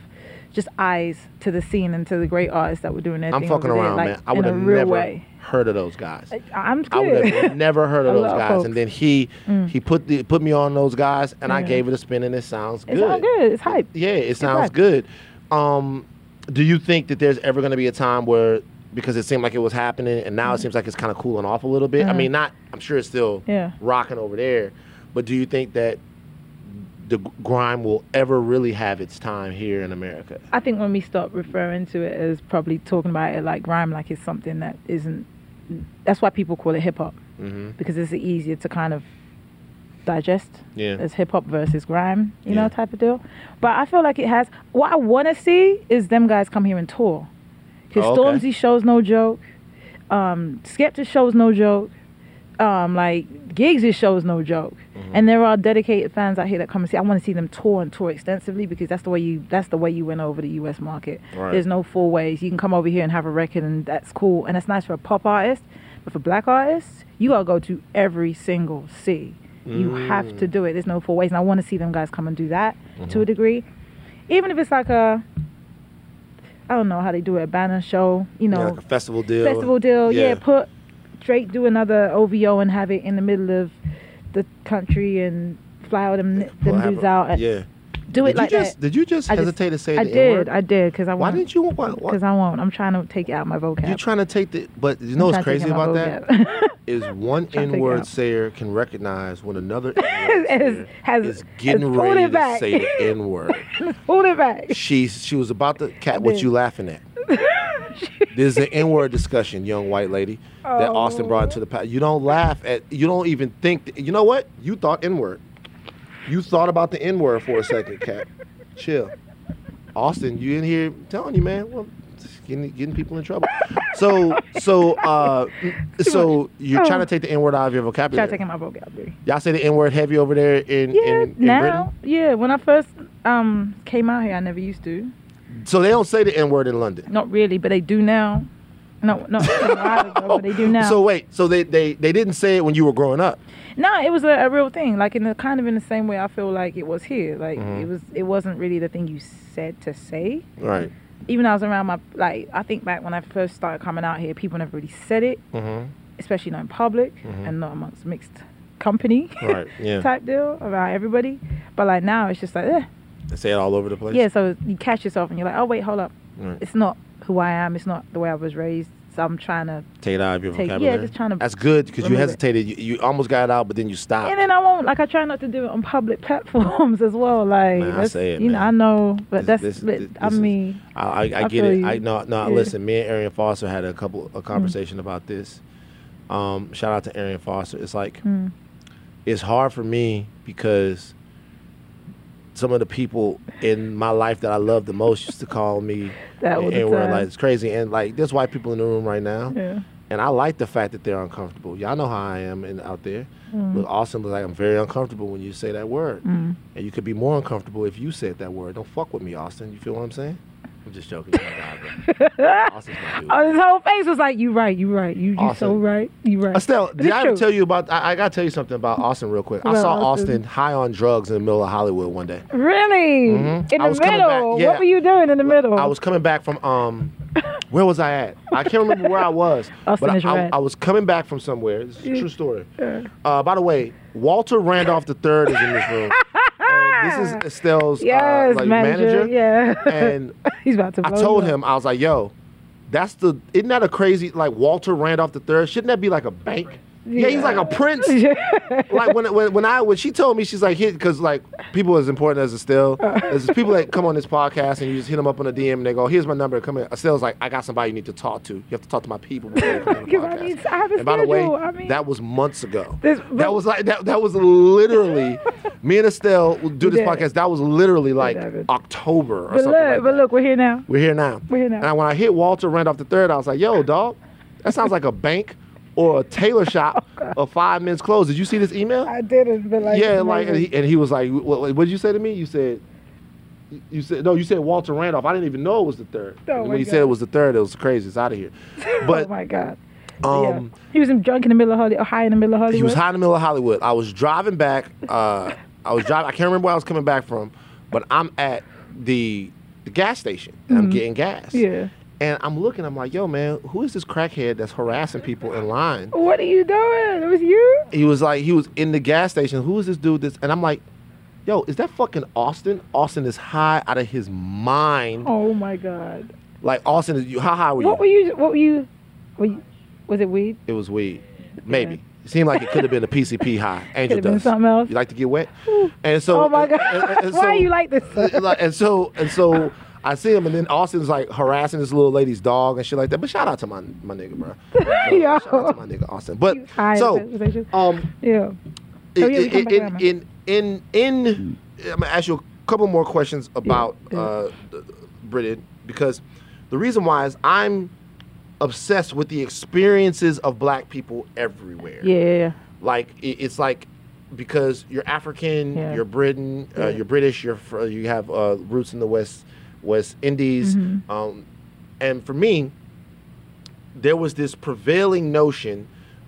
just eyes to the scene and to the great artists that were doing their I'm thing fucking around, like, man. I would have never way. heard of those guys. I'm I would have never heard of those guys, folks. and then he Mm. he put the put me on those guys, and I gave it a spin, and it sounds good. It sounds good. It's hype. Yeah, it sounds good. Um, do you think that there's ever going to be a time where because it seemed like it was happening, and now it seems like it's kind of cooling off a little bit? I Mhm. mean, not. I'm sure it's still Yeah. rocking over there, but do you think that the grime will ever really have its time here in America? I think when we stop referring to it as probably talking about it like grime, like it's something that isn't. That's why people call it hip hop Mm-hmm. because it's easier to kind of digest Yeah. as hip hop versus grime, you Yeah. know, type of deal. But I feel like it has. What I want to see is them guys come here and tour. Because Oh, okay. Stormzy show's no joke. Um, Skepta show's no joke. Um, like Giggs' show's no joke. Mm-hmm. And there are dedicated fans out here that come and see. I want to see them tour and tour extensively because that's the way you. That's the way you win over the U.S. market. Right. There's no four ways. You can come over here and have a record, and that's cool, and that's nice for a pop artist. But for black artists, you gotta go to every single city. You have to do it. There's no four ways, and I want to see them guys come and do that to a uh-huh. degree, even if it's like a. I don't know how they do it, a banner show, you know, Yeah, like a festival deal. festival deal. Yeah. put Drake do another OVO and have it in the middle of the country and fly all them, them dudes out and Yeah. Do it did like you just that. did you just I just- hesitate to say I the did, N-word? I did, because I Why want. didn't you? Because I won't. I'm trying to take it out my vocab. you're trying to take the. But you I'm know what's crazy take it out about that is one Trying to take it N-word sayer can recognize when another N-word Has- is getting has ready it to say the N-word. Hold it back. She she was about to cat. What you laughing at? This is an N-word discussion, young white lady, that Austin brought Oh. into the past. You don't laugh at. You don't even think. th- you know what? You thought N-word. You thought about the N-word for a second, cat. Chill. Austin, you in here telling you, man. Well, getting getting people in trouble. So so uh so you're Oh. trying to take the N-word out of your vocabulary. Try vocabulary. taking my vocabulary. Y'all say the N-word heavy over there in Yeah, in, in now. Britain. Yeah, when I first um came out here, I never used to. So they don't say the N-word in London. Not really, but they do now. No, no, a while ago, but they do now. So wait, so they, they they didn't say it when you were growing up. No, it was a, a real thing. Like in the kind of in the same way I feel like it was here. Like Mhm. it was it wasn't really the thing you said to say. Right. Even I was around my like I think back when I first started coming out here, people never really said it, Mm-hmm. especially not in public Mhm. and not amongst mixed company Right. Yeah. type deal around everybody. But like now it's just like eh. They say it all over the place. yeah. So you catch yourself and you're like, oh wait, hold up, Right. it's not who I am. It's not the way I was raised. So I'm trying to, Take it out of your Take- yeah, just trying to That's good because you hesitated. You, you almost got it out, but then you stopped. and then I won't like I try not to do it on public platforms as well. Like, Man, I say it, you know. I know, but This- that's, this- but, this- I mean, I, I, I get it. you. I no no. Yeah. Listen, me and Arian Foster had a couple a conversation about this. Um, shout out to Arian Foster. It's like mm, it's hard for me because some of the people in my life that I love the most used to call me that was and were like it's crazy and like there's white people in the room right now yeah. and I like the fact that they're uncomfortable. Y'all know how I am in, out there. Mm. Look, Austin looks like I'm very uncomfortable when you say that word, Mm. and you could be more uncomfortable if you said that word. Don't fuck with me, Austin. You feel what I'm saying? I'm just joking. You're my guy, bro. Austin's my dude. Oh, his whole face was like, "You right, you right, you you so right, you right." Estelle, did it's I ever tell you about? I, I gotta tell you something about Austin real quick. I About saw Austin. Austin high on drugs in the middle of Hollywood one day. Really? Mhm. In I the was coming back- middle? yeah. What were you doing in the middle? I was coming back from um, where was I at? I can't remember where I was. Austin but is I, I, red. I was coming back from somewhere. It's a true story. Yeah. Uh, by the way, Walter Randolph III is in this room. this is Estelle's yes, uh, like manager. manager. Yeah. And he's about to. I told up. him, I was like, yo, that's the, isn't that a crazy, like Walter Randolph the third? Shouldn't that be like a bank? Yeah, he's like a prince. like when, when when I when she told me she's like hit because like people as important as Estelle, uh. there's people that come on this podcast and you just hit them up on a DM and they go, "Here's my number, come in." Estelle's like, "I got somebody you need to talk to. You have to talk to my people." Before you come on the 'Cause I podcast." need- I have a and by the way. I mean- that was months ago. This- that was like that, that was literally me and Estelle do this Yeah. podcast. That was literally like Whatever. October or But something look, like but look, we're here now. We're here now. We're here now. And when I hit Walter Randolph the third, I was like, "Yo, dog, that sounds like a bank or a tailor shop of five minutes closed." Did you see this email? I didn't, but like, yeah, like, and he, and he was like, "What, what did you say to me?" You said, "You said no." You said Walter Randolph. I didn't even know it was the third. Oh, when he God. said it was the third, it was crazy. It's out of here. But oh my god. um, yeah. He was in, drunk in the middle of Hollywood, high in the middle of Hollywood. he was high in the middle of Hollywood. I was driving back. Uh, I was driving. I can't remember where I was coming back from, but I'm at the the gas station and I'm getting gas. Mm-hmm. Yeah. And I'm looking. I'm like, yo, man, who is this crackhead that's harassing people in line? What are you doing? It was you. He was like, he was in the gas station. Who is this dude? This, and I'm like, yo, is that fucking Austin? Austin is high out of his mind. Oh my god. Like Austin is. You, how high were you? What were you? What were you? Were you was it weed? It was weed. Maybe. It seemed like it could have been a PCP high. Angel been dust. something else. You like to get wet? And so. oh my god. and- and- and Why are you like this? and so and so I see him, and then Austin's like harassing this little lady's dog and shit like that. But shout out to my my nigga, bro. Yo. Shout out to my nigga Austin. But He was high in so um, yeah. Oh, yeah, come in, in, in in in I'm gonna ask you a couple more questions about yeah. uh, Britain because the reason why is I'm obsessed with the experiences of Black people everywhere Yeah. like it, it's like because you're African, Yeah. you're Britain, uh, you're British, you're fr- you have uh, roots in the West West Indies, Mhm. um, and for me, there was this prevailing notion,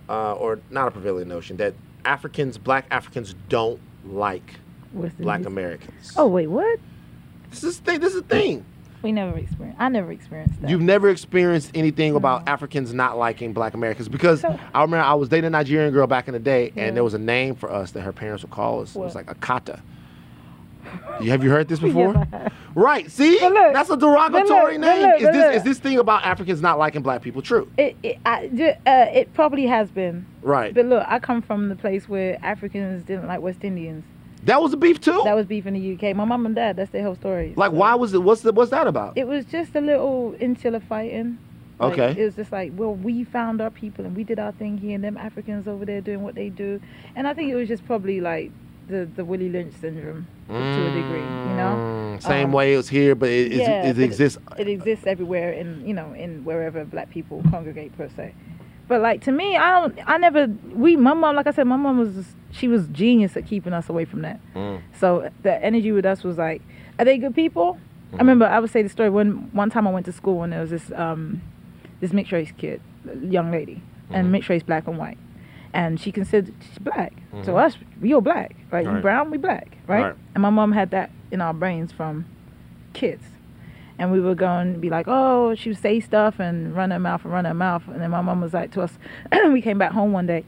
uh, or not a prevailing notion, that Africans, Black Africans, don't like West Black Indies. Americans. Oh wait, what? this is thing. This is a thing. We never experienced. I never experienced that. You've never experienced anything about Africans not liking Black Americans because So- I remember I was dating a Nigerian girl back in the day, Yeah. and there was a name for us that her parents would call us. It was like Akata. You, have you heard this before? Right. See, look, that's a derogatory look, name. look, is this is this thing about Africans not liking Black people true? It it, I, uh, it probably has been. Right. But look, I come from the place where Africans didn't like West Indians. that was a beef too. That was beef in the UK. My mom and dad, that's their whole story. like, So why was it? What's the, what's that about? It was just a little insular fighting. Like, Okay. It was just like, well, we found our people and we did our thing here, and them Africans over there doing what they do. And I think it was just probably like the, the Willie Lynch syndrome to a degree, you know? Mm, Same Um, way it was here, but it, it's- yeah, it exists. It exists everywhere in, you know, in wherever black people congregate per se. But like to me, I don't, I never, we, my mom, like I said, my mom was, she was genius at keeping us away from that. Mm. So the energy with us was like, are they good people? Mm-hmm. I remember I would say the story when one time I went to school and there was this um this mixed race kid, young lady, and Mhm. mixed race black and white, and she considered she's black. So Mhm. us, we all black, right? You brown, we black, right? Right. And my mom had that in our brains from kids. And we would go and be like, oh, she would say stuff and run her mouth and run her mouth. And then my mom was like to us, we came back home one day,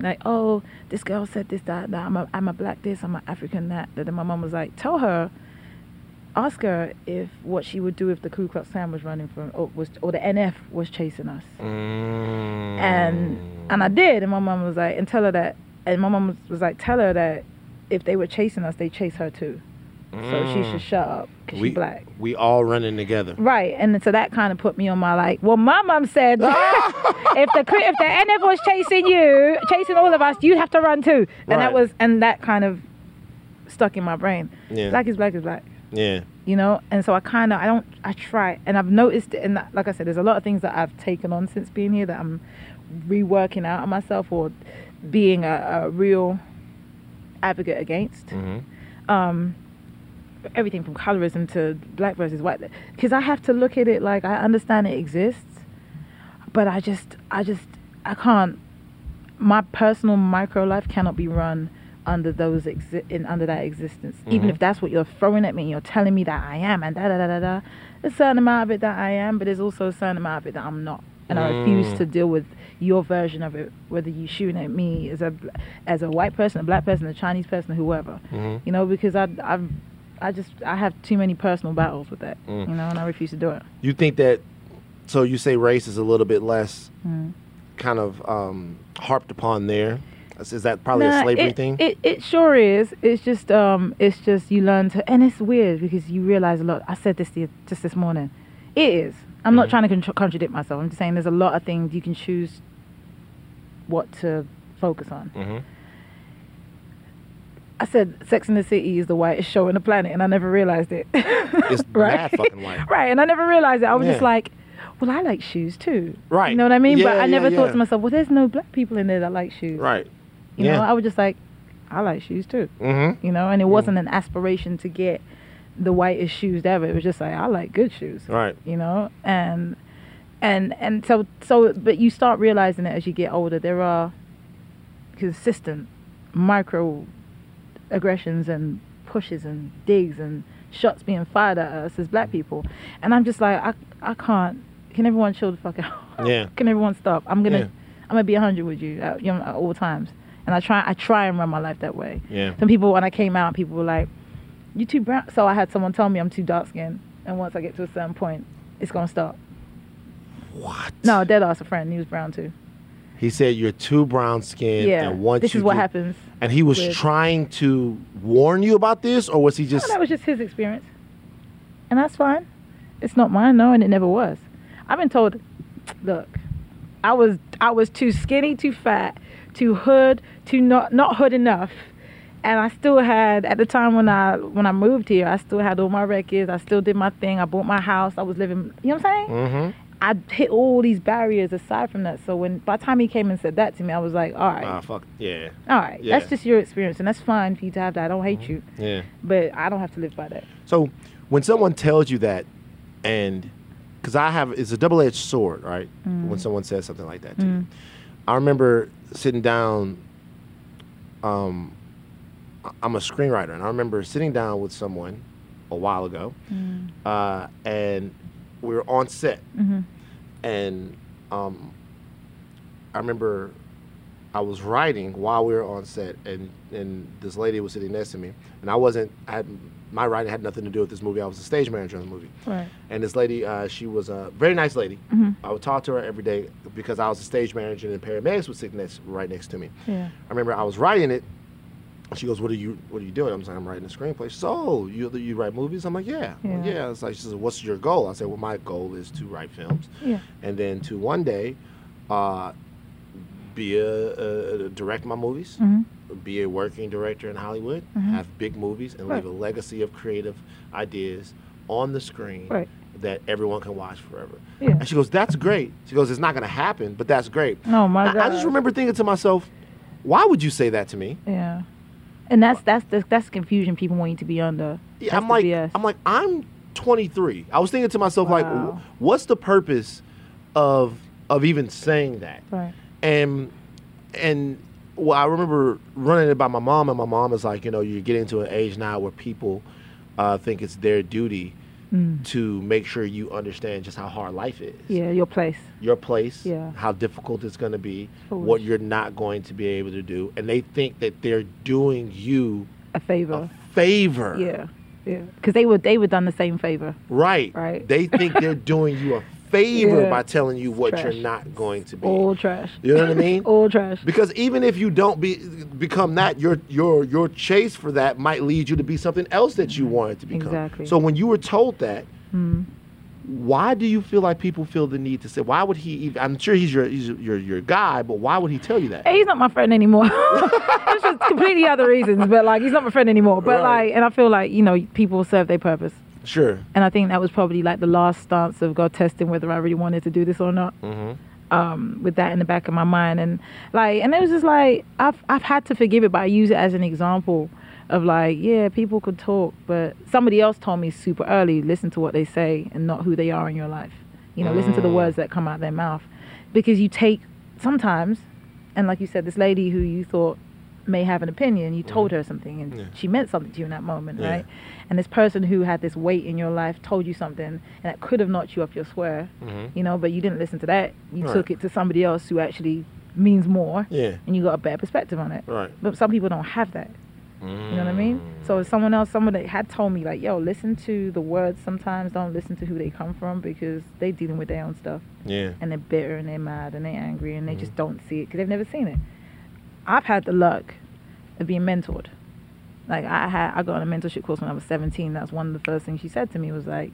like, oh, this girl said this, that, that. I'm a, I'm a black this, I'm an African that. That. And my mom was like, tell her, ask her if what she would do if the Ku Klux Klan was running from or was or the NF was chasing us. Mm. And and I did, and my mom was like, and tell her that, and my mom was, was like, tell her that if they were chasing us, they chase her too. So she should shut up because Mm. she's black. We all running together. Right, and so that kind of put me on my like. Well, my mom said if the if the NF was chasing you, chasing all of us, you'd have to run too. And Right. that was and that kind of stuck in my brain. Yeah. Black is black is black. Yeah. You know, and so I kind of I don't I try and I've noticed it and that, like I said, there's a lot of things that I've taken on since being here that I'm reworking out of myself or being a, a real advocate against hmm um, everything from colorism to black versus white because i have to look at it like i understand it exists but i just i just i can't my personal micro life cannot be run under those exi- in under that existence even Mhm. if that's what you're throwing at me you're telling me that i am and da da da da da there's a certain amount of it that i am but there's also a certain amount of it that i'm not and i refuse Mm. to deal with your version of it whether you shooting at me as a as a white person a black person a chinese person whoever hmm you know, because I, I, I just I have too many personal battles with that, Mm. you know, and I refuse to do it. You think that? So you say race is a little bit less Mm. kind of um, harped upon there. Is that probably Nah, a slavery it, thing? It, it sure is. It's just um, it's just you learn to, and it's weird because you realize a lot. I said this you just this morning. It is. I'm not Mhm. trying to contr- contradict myself. I'm just saying there's a lot of things you can choose what to focus on. hmm I said Sex in the City is the whitest show on the planet, and I never realized it. It's mad fucking white. Right, and I never realized it. I was just like, well, I like shoes too. Right. You know what I mean? but Yeah, I never yeah, thought yeah. to myself, well, there's no black people in there that like shoes. Right. You know, Yeah. I was just like, I like shoes too. hmm You know, and it wasn't an aspiration to get the whitest shoes ever. It was just like I like good shoes. Right. You know, and and and so so, but you start realizing it as you get older. There are consistent micro aggressions and pushes and digs and shots being fired at us as black people, and I'm just like I I can't. Can everyone chill the fuck out? Yeah. Can everyone stop? I'm gonna Yeah. I'm gonna be hundred with you at, you know, at all times, and I try I try and run my life that way. Yeah. Some people, when I came out, people were like, "You too brown." So I had someone tell me I'm too dark skinned, and once I get to a certain point, it's gonna stop. What? No, dead ass a friend. He was brown too. He said you're too brown skinned. yeah, And once this is what happens. And he was with- trying to warn you about this, or was he No, just? that was just his experience, and that's fine. It's not mine, no, and it never was. I've been told, look, I was I was too skinny, too fat, too hood, too not not hood enough, and I still had at the time when I when I moved here, I still had all my records. I still did my thing. I bought my house. I was living. You know what I'm saying? Mm-hmm. I hit all these barriers aside from that. So when by the time he came and said that to me, I was like, all right, Ah, fuck. Yeah. all right, yeah. that's just your experience, and that's fine for you to have that. I don't hate you, Yeah. but I don't have to live by that. So when someone tells you that, and because I have, it's a double edged sword, right? When someone says something like that to you. I remember sitting down. Um, I'm a screenwriter, and I remember sitting down with someone a while ago, Mm. uh, and we were on set, Mhm. and um, I remember I was writing while we were on set, and and this lady was sitting next to me, and I wasn't. I had, my writing had nothing to do with this movie. I was a stage manager on the movie, Right. and this lady, uh, she was a very nice lady. Mhm. I would talk to her every day because I was a stage manager, and the paramedics was sitting next, right next to me. Yeah. I remember I was writing it. She goes, "What are you? What are you doing?" I'm like, "I'm writing a screenplay." So you you write movies? I'm like, "Yeah, Yeah. yeah." It's like, she says, "What's your goal?" I said, "Well, my goal is to write films, Yeah. and then to one day, uh, be a, a, direct my movies, Mhm. be a working director in Hollywood, Mhm. have big movies, and leave a legacy of creative ideas on the screen Right. that everyone can watch forever." Yeah. And she goes, "That's great." She goes, "It's not going to happen, but that's great." Oh my I, god. I just remember thinking to myself, "Why would you say that to me?" Yeah. And that's that's the that's the confusion people want you to be under. Yeah, I'm like, BS. I'm like, I'm 23. I was thinking to myself, like, Wow. wh- what's the purpose of of even saying that? right. And and well, I remember running it by my mom, and my mom is like, you know, you're getting to an age now where people uh, think it's their duty Mm. to make sure you understand just how hard life is. Yeah, your place. Your place, Yeah. how difficult it's going to be, Foolish. what you're not going to be able to do, and they think that they're doing you A favor. a favor. yeah. Yeah, because they were they were done the same favor. Right. Right. They think they're doing you a favor Yeah. by telling you what Trash. you're not going to be. All trash. You know what I mean? All trash. Because even if you don't be become that, your your your chase for that might lead you to be something else that you wanted to become. Exactly. So when you were told that, Mm. why do you feel like people feel the need to say? Why would he? Even, I'm sure he's your he's your your guy, but why would he tell you that? Hey, he's not my friend anymore. It's just completely other reasons, but like he's not my friend anymore. But Right. like, and I feel like you know people serve their purpose, Sure. and I think that was probably like the last stance of God testing whether I really wanted to do this or not. Mm-hmm. um, with that in the back of my mind, and like, and it was just like I've I've had to forgive it, but I use it as an example of like, yeah, people could talk, but somebody else told me super early, listen to what they say and not who they are in your life. You know, listen to the Mm. words that come out their mouth, because you take sometimes, and like you said, this lady who you thought may have an opinion, you told her something, and Mm. Yeah. she meant something to you in that moment, Yeah. right? And this person who had this weight in your life told you something, and that could have knocked you off your square Mm-hmm. you know, but you didn't listen to that. You Right. took it to somebody else who actually means more, Yeah. and you got a better perspective on it. Right. But some people don't have that. You know what I mean? So if someone else, someone that had told me like, "Yo, listen to the words. Sometimes don't listen to who they come from because they dealing with their own stuff, Yeah. and they're bitter and they're mad and they're angry and they Mm-hmm. just don't see it because they've never seen it." I've had the luck of being mentored. Like I had, I got on a mentorship course when I was 17. That's one of the first things she said to me was like,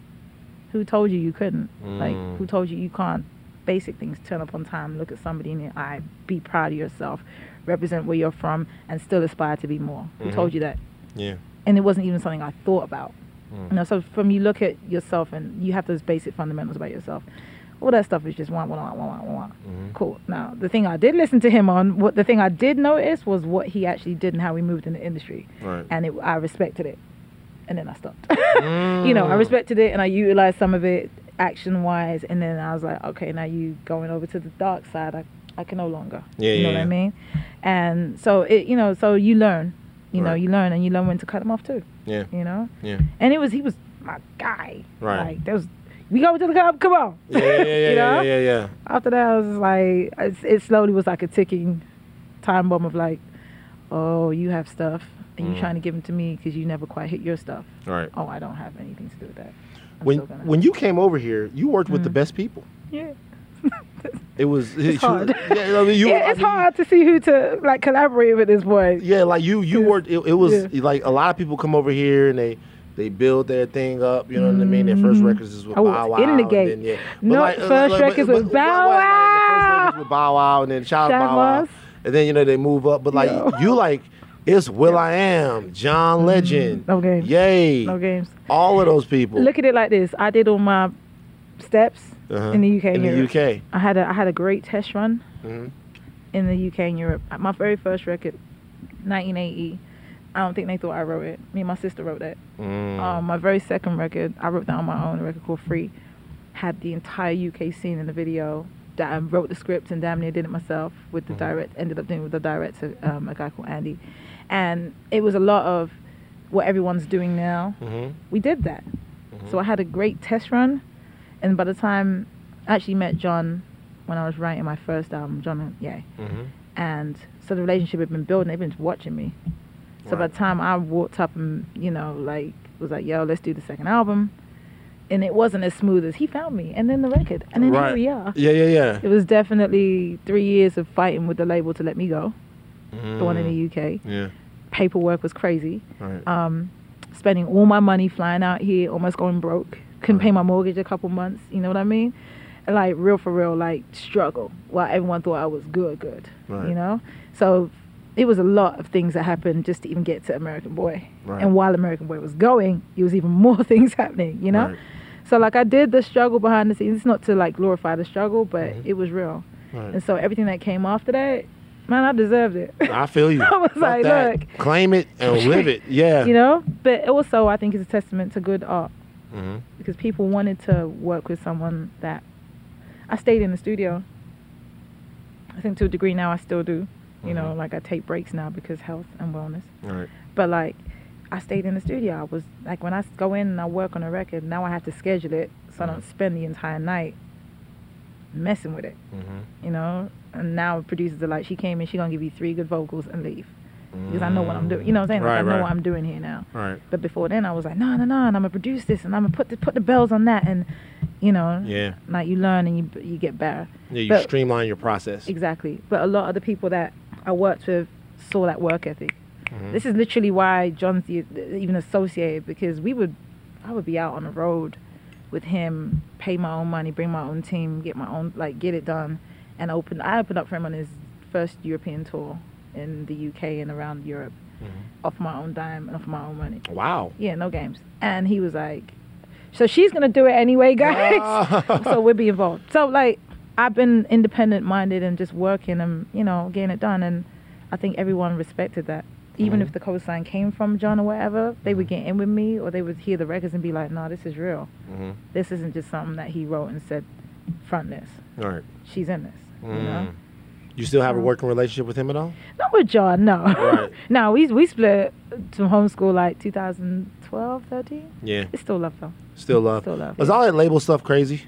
"Who told you you couldn't? Like, Mm. who told you you can't? Basic things: turn up on time, look at somebody in the eye, be proud of yourself, represent where you're from, and still aspire to be more. Who Mhm. told you that? Yeah. And it wasn't even something I thought about. Mm. You know, so from you look at yourself and you have those basic fundamentals about yourself. All that stuff is just wah wah wah wah wah wah. Mhm. Cool. Now the thing I did listen to him on, what the thing I did notice was what he actually did and how he moved in the industry, Right. and it, I respected it, and then I stopped. you know, I Mm. respected it and I utilized some of it action wise, and then I was like, okay, now you going over to the dark side. I I can no longer. Yeah, you know yeah, what I mean? And so it, you know, so you learn. You know, you learn and you learn when to cut him off too. Yeah. You know, Yeah. and it was he was my guy. Right. Like there was, we go to the club. Come on. Yeah. Yeah. Yeah. You know? yeah, yeah. Yeah. After that, I was like, it, it slowly was like a ticking time bomb of like, oh, you have stuff, and Mm. you trying to give them to me because you never quite hit your stuff. Right. Oh, I don't have anything to do with that. I'm When when you came over here, you worked with the Mm. best people. yeah. It was It's hard. Yeah, I mean, you, Yeah, I it's mean, hard to see who to like collaborate with this boy. Yeah, like you, you worked. It, it was Yeah. like a lot of people come over here and they they build their thing up. You know what I mean? Their first Mhm. records is with was Bow Wow. in the and gate. then, yeah. No, uh, first records with Bow Like, Wow. first records with Bow Wow, and then shout out That Bow Wow, was- and then you know they move up. But like Yo. you, like it's will.i.am, John Legend, No games. Yay, No games. all of those people. Look at it like this. I did all my steps Uh-huh. in the UK. in the UK. I had a I had a great test run Mhm. in the UK and Europe. My very first record, 1980. I don't think they thought I wrote it. Me and my sister wrote that. Mm. Um, my very second record, I wrote that on my own. A record called Free, had the entire UK scene in the video. That I wrote the script and damn near did it myself with the Mhm. direct. Ended up doing with the director, um, a guy called Andy, and it was a lot of what everyone's doing now. Mhm. We did that. Mhm. So I had a great test run, and by the time I actually met John when I was writing my first album, John, and- yeah, Mhm. and so the relationship had been building. They've been watching me. So by the time I walked up and you know like was like, yo, let's do the second album, and it wasn't as smooth as he found me, and then the record, and then Right. here we are. Yeah, yeah, yeah. It was definitely three years of fighting with the label to let me go. The one in Mm. the UK, Yeah. paperwork was crazy. Right. um, spending all my money flying out here, almost going broke. Couldn't pay my mortgage a couple months. You know what I mean? Like real for real, like struggle. While everyone thought I was good, good. Right. You know? So it was a lot of things that happened just to even get to American Boy. Right. And while American Boy was going, it was even more things happening. You know? Right. So like I did the struggle behind the scenes. It's not to like glorify the struggle, but Mhm. it was real. Right. And so everything that came after that, man, I deserved it. I feel you. I was Fuck like, that. look. claim it and live it. Yeah. you know? But also I think it's a testament to good art. Mhm. because people wanted to work with someone that I stayed in the studio. I think to a degree now I still do. You know, Mhm. like I take breaks now because health and wellness. Right. But like I stayed in the studio. I was like when I go in and I work on a record, now I have to schedule it so I don't spend the entire night messing with it. Mhm. You know? And now producers are like, she came in, she gonna give you three good vocals and leave. because I know what I'm doing. You know what I'm saying? Like, Right, I know right. what I'm doing here now. Right. But before then, I was like, no, no, no, and I'm gonna produce this, and I'm gonna put the put the bells on that, and you know, Yeah. like you learn and you you get better. Yeah. You But- streamline your process. Exactly. But a lot of the people that I worked with saw that work ethic. Mhm. This is literally why John's even associated because we would, I would be out on the road with him, pay my own money, bring my own team, get my own like get it done, and open. I opened up for him on his first European tour in the UK and around Europe, Mhm. off my own dime and off my own money. Wow. Yeah, no games. And he was like, "So she's gonna do it anyway, guys." so we'll be involved. So like, I've been independent minded and just working and you know getting it done, and I think everyone respected that. Even Mhm. if the co-sign came from John or whatever, they would get in with me, or they would hear the records and be like, "No, this is real. Mhm. This isn't just something that he wrote and said, front this. All right. She's in this." You know. Mm. You still have a working relationship with him at all? Not with John, no. Right. no, we we split to homeschool like 2012, 13. Yeah. It's still love though. Still love. Still love. Was all that label stuff crazy?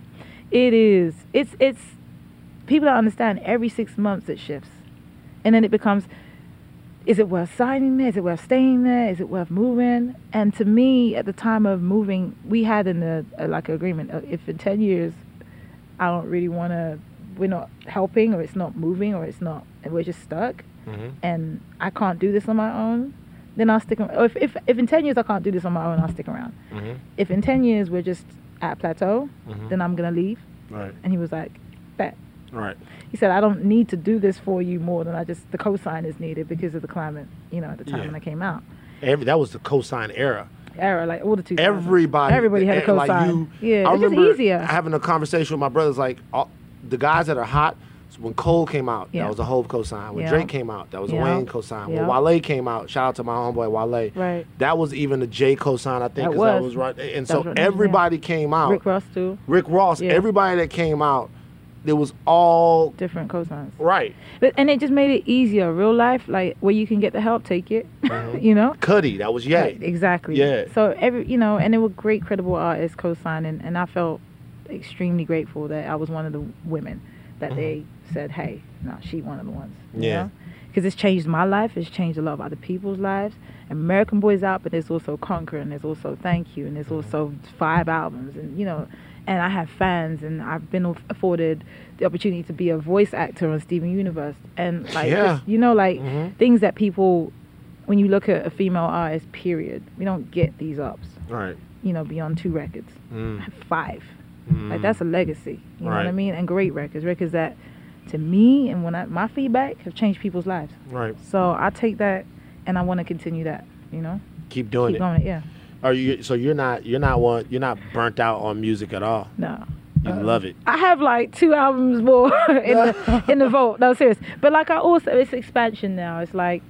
It is. It's it's people don't understand every six months it shifts. And then it becomes is it worth signing there? Is it worth staying there? Is it worth moving? And to me, at the time of moving, we had in the uh, like agreement. Uh, if in ten years, I don't really want to, we're not helping, or it's not moving, or it's not, and we're just stuck, Mm-hmm. and I can't do this on my own, then I'll stick. ar- Or if if if in ten years I can't do this on my own, I'll stick around. Mm-hmm. If in ten years we're just at a plateau, Mhm. then I'm gonna leave. Right. And he was like, bet. Right. He said, I don't need to do this for you more than I just, the cosign is needed because of the climate, you know, at the time Yeah. when I came out. Every, that was the cosign era. Era, like all the two. Everybody. Everybody had a eh, like cosign. you- yeah, I it's just easier. having a conversation with my brothers. Like all, the guys that are hot. when Cole came out, Yeah. that was a Hove cosign. When Yeah. Drake came out, that was a Wayne cosign. Yeah. When Wale came out, shout out to my homeboy Wale. right. That was even a J cosign, I think, because that was. was right. And That so was right, yeah. everybody came out. Rick Ross too. Rick Ross, Yeah. everybody that came out, it was all Different cosigns. right. But, and it just made it easier. Real life, like where you can get the help, take it. Mhm. you know? Cudi, that was Ye. Right, exactly. Yeah. So every, you know, and they were great, credible artists co-signing, and I felt extremely grateful that I was one of the women that Mhm. they said, "Hey, no, she one of the ones." Yeah. Because it's changed my life. It's changed a lot of other people's lives. American Boys out, but there's also Conquer, and there's also Thank You, and there's also five albums, and you know, and I have fans, and I've been afforded the opportunity to be a voice actor on Steven Universe, and like, Yeah. just, you know, like Mhm. things that people, when you look at a female artist, period, we don't get these ups, Right. you know, beyond two records, Mm. five. Mm. Like that's a legacy. You know what I mean? And great records, records that, to me, and when I my feedback have changed people's lives. right. So I take that, and I want to continue that. You know, Keep doing keep it. going. Yeah. Are you? So you're not. You're not one. You're not burnt out on music at all. No. You Uh-uh. love it. I have like two albums more in the in the vault. No, serious. But like I also, it's expansion now. It's like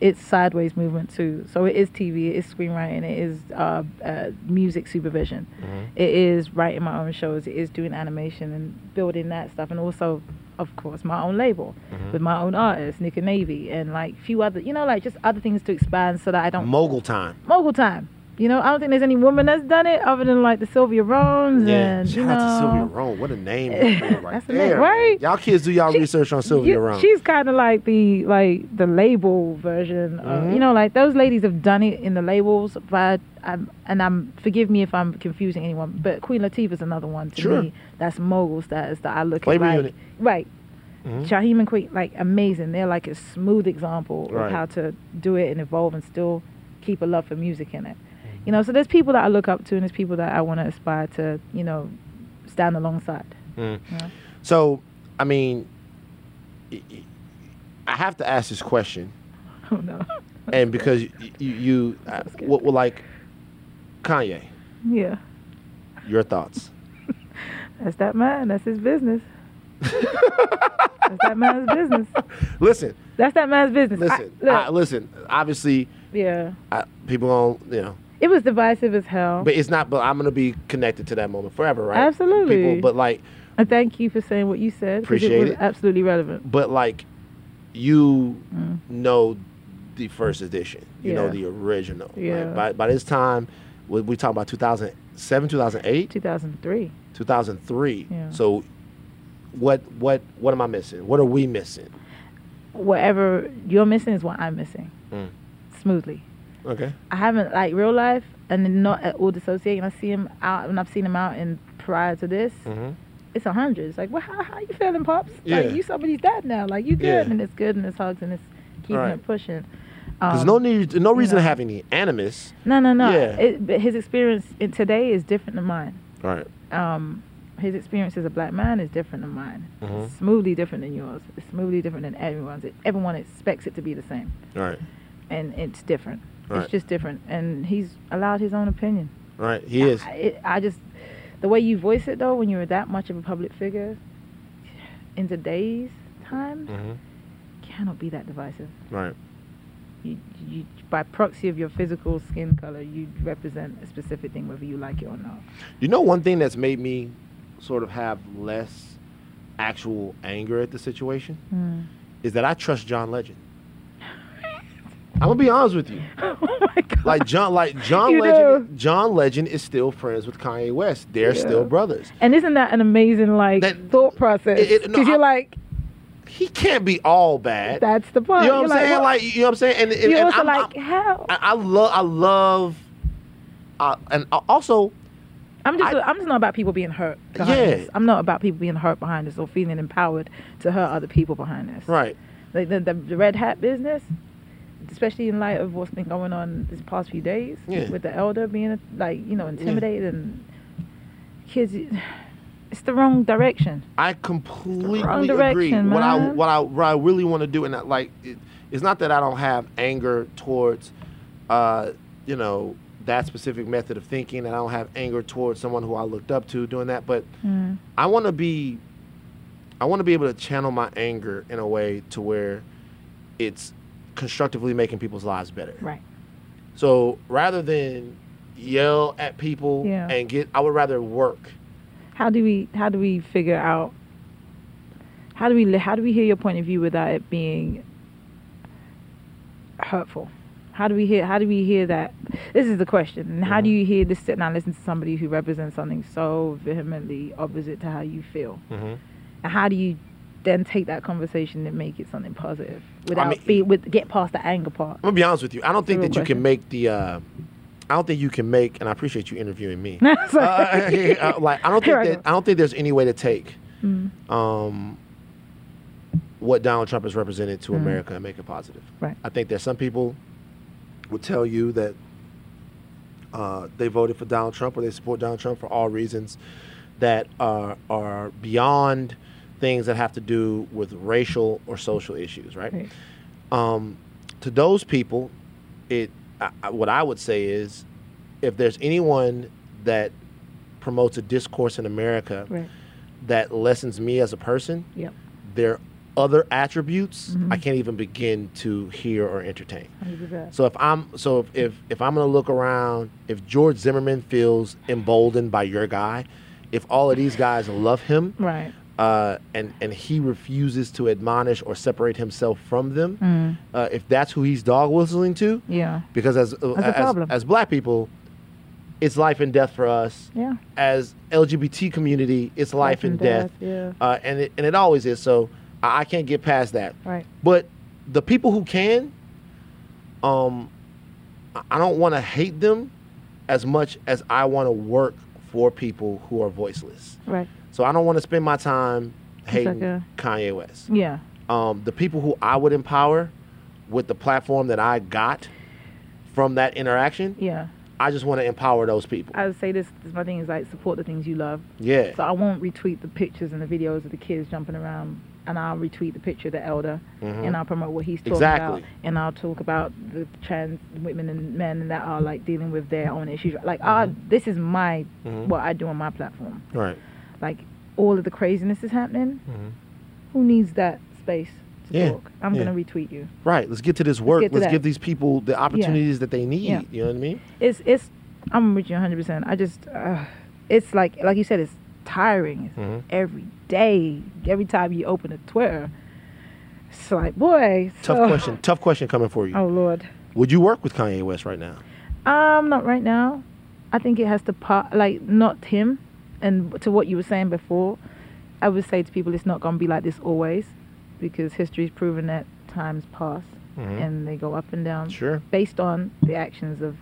it's sideways movement too. So it is TV, it is screenwriting, it is uh, uh, music supervision, Mhm. it is writing my own shows, it is doing animation and building that stuff, and also, of course, my own label Mhm. with my own artists, Nick and Navy, and like few other, you know, like just other things to expand so that I don't Mogul time. mogul time. You know, I don't think there's any woman that's done it other than like the Sylvia Rhones Yeah. and Shout you know. out to Sylvia Rhone. What a name right That's the there. name, right? Y'all kids do y'all She- research on Sylvia Rhone. She's kind of like the like the label version. Of, Mhm. you know, like those ladies have done it in the labels, but I'm and I'm forgive me if I'm confusing anyone, but Queen Latifah's another one to Sure. me. That's mogul status that I look Flavor at like Unit. right. Mhm. Shakim and Queen, like amazing. They're like a smooth example Right. of how to do it and evolve and still keep a love for music in it. You know, so there's people that I look up to and there's people that I want to aspire to, you know, stand alongside. Mm. You know? So, I mean, I have to ask this question, Oh no. and because you, you, you uh, what, what like Kanye, yeah. your thoughts? That's that man. That's his business. That's that man's business. Listen, That's that man's business. I- listen, look, I, listen. Obviously, yeah. I, people don't, you know, It was divisive as hell. but it's not. But I'm gonna be connected to that moment forever, right? Absolutely. People, but like, and thank you for saying what you said. Appreciate it. Was it. absolutely relevant. but like, you Mm. know the first edition. You know the original. right? Yeah. By by this time, we, we talk about 2007, 2008, 2003. 2003. Yeah. So, what what what am I missing? What are we missing? whatever you're missing is what I'm missing. Mm. Smoothly. Okay. I haven't like real life and not at all dissociating. I see him out and I've seen him out in prior to this, Mm-hmm. it's a hundred. It's like, well, how, how you feeling, pops? Yeah. Like you somebody's dad now. Like you good, Yeah. and it's good, and it's hugs, and it's keeping Right. it pushing. There's Um, no need, no reason know. to have any animus. no, no, no. Yeah. It, but his experience in today is different than mine. Right. Um, his experience as a black man is different than mine. Mhm. Smoothly different than yours. It's smoothly different than everyone's. It, everyone expects it to be the same, Right. and it's different. Right. It's just different, and he's allowed his own opinion. Right. He is. I, it, I just the way you voice it though, when you're that much of a public figure, in today's time, Mm-hmm. cannot be that divisive. Right. You, you, by proxy of your physical skin color, you represent a specific thing, whether you like it or not. You know, one thing that's made me sort of have less actual anger at the situation is that I trust John Legend. I'm gonna be honest with you. oh my god! Like John, like John You Legend. do. John Legend is still friends with Kanye West. They're Yeah. still brothers. and isn't that an amazing like That- thought process? Because no, you're like, He can't be all bad. that's the point. you know what You're I'm saying? what? Like, you know what I'm saying? And, and, you're and also I'm- like, I'm- how? I, I love, I love, uh, and uh, also, I'm just, I- am just not about people being hurt. Behind Yeah. this. I'm not about people being hurt behind this or feeling empowered to hurt other people behind this. right? Like the, the, the red hat business, especially in light of what's been going on this past few days Yeah. with the elder being like you know intimidated and kids. It's the wrong direction. I completely wrong agree. direction, What I what I what I really want to do, and I, like, it, it's not that I don't have anger towards, uh, you know, that specific method of thinking, and I don't have anger towards someone who I looked up to doing that, but Mm. I want to be, I want to be able to channel my anger in a way to where it's constructively making people's lives better. Right. So rather than yell at people Yeah. and get, I would rather work. How do we how do we figure out how do we how do we hear your point of view without it being hurtful? How do we hear how do we hear that? This is the question. And how do Mhm. you hear this sit down listen to somebody who represents something so vehemently opposite to how you feel? Mm-hmm. And how do you then take that conversation and make it something positive without mean- be with get past the anger part? I'm gonna be honest with you. I don't think that you question. can make the. Uh, I don't think you can make, and I appreciate you interviewing me. Sorry. Uh, uh, like I don't think I that I don't think there's any way to take Mm, um, what Donald Trump has represented to Mhm. America and make it positive. Right. I think there's some people would tell you that uh, they voted for Donald Trump or they support Donald Trump for all reasons that are are beyond things that have to do with racial or social issues, right? Right. Um, to those people, it I, what I would say is, if there's anyone that promotes a discourse in America Right. that lessens me as a person, Yep. their other attributes Mhm. I can't even begin to hear or entertain. So if I'm so if if, if I'm gonna look around, if George Zimmerman feels emboldened by your guy, if all of these guys love him, Right. Uh, and and he refuses to admonish or separate himself from them, Mm, uh, if that's who he's dog whistling to, yeah. because as uh, as, as black people, it's life and death for us. Yeah. As LGBT community, it's life, and death, Yeah. Uh, and it, and it always is. So I, I can't get past that. Right. But the people who can, um, I- I don't want to hate them as much as I want to work for people who are voiceless. Right. So I don't want to spend my time hating like a- Kanye West. Yeah. Um, the people who I would empower with the platform that I got from that interaction, Yeah. I just want to empower those people. I would say this, this my thing is like support the things you love. yeah. So I won't retweet the pictures and the videos of the kids jumping around, and I'll retweet the picture of the elder, Mhm. and I'll promote what he's talking Exactly. about, and I'll talk about the trans women and men that are like dealing with their own issues. Like, ah, this is my Mhm. what I do on my platform. Right. Like, all of the craziness is happening. Mhm. Who needs that space to Yeah, talk? I'm yeah. gonna retweet you. Right. Let's get to this work. to Let's give these people the opportunities that they need. Yeah. You know what I mean? It's it's. I'm with you 100. percent I just, uh, it's like like you said, it's tiring. It's Mhm. every day, every time you open a Twitter, it's like, boy. Tough so- question. Tough question coming for you. Oh Lord. Would you work with Kanye West right now? Um, not right now. I think it has to part like not him, and to what you were saying before, I would say to people it's not gonna be like this always, because history's proven that times pass Mhm. and they go up and down Sure. based on the actions of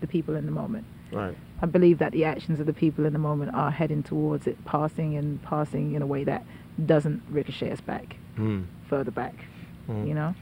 the people in the moment. Right. I believe that the actions of the people in the moment are heading towards it passing and passing in a way that doesn't ricochet us back Mm. further back. Mhm. You know,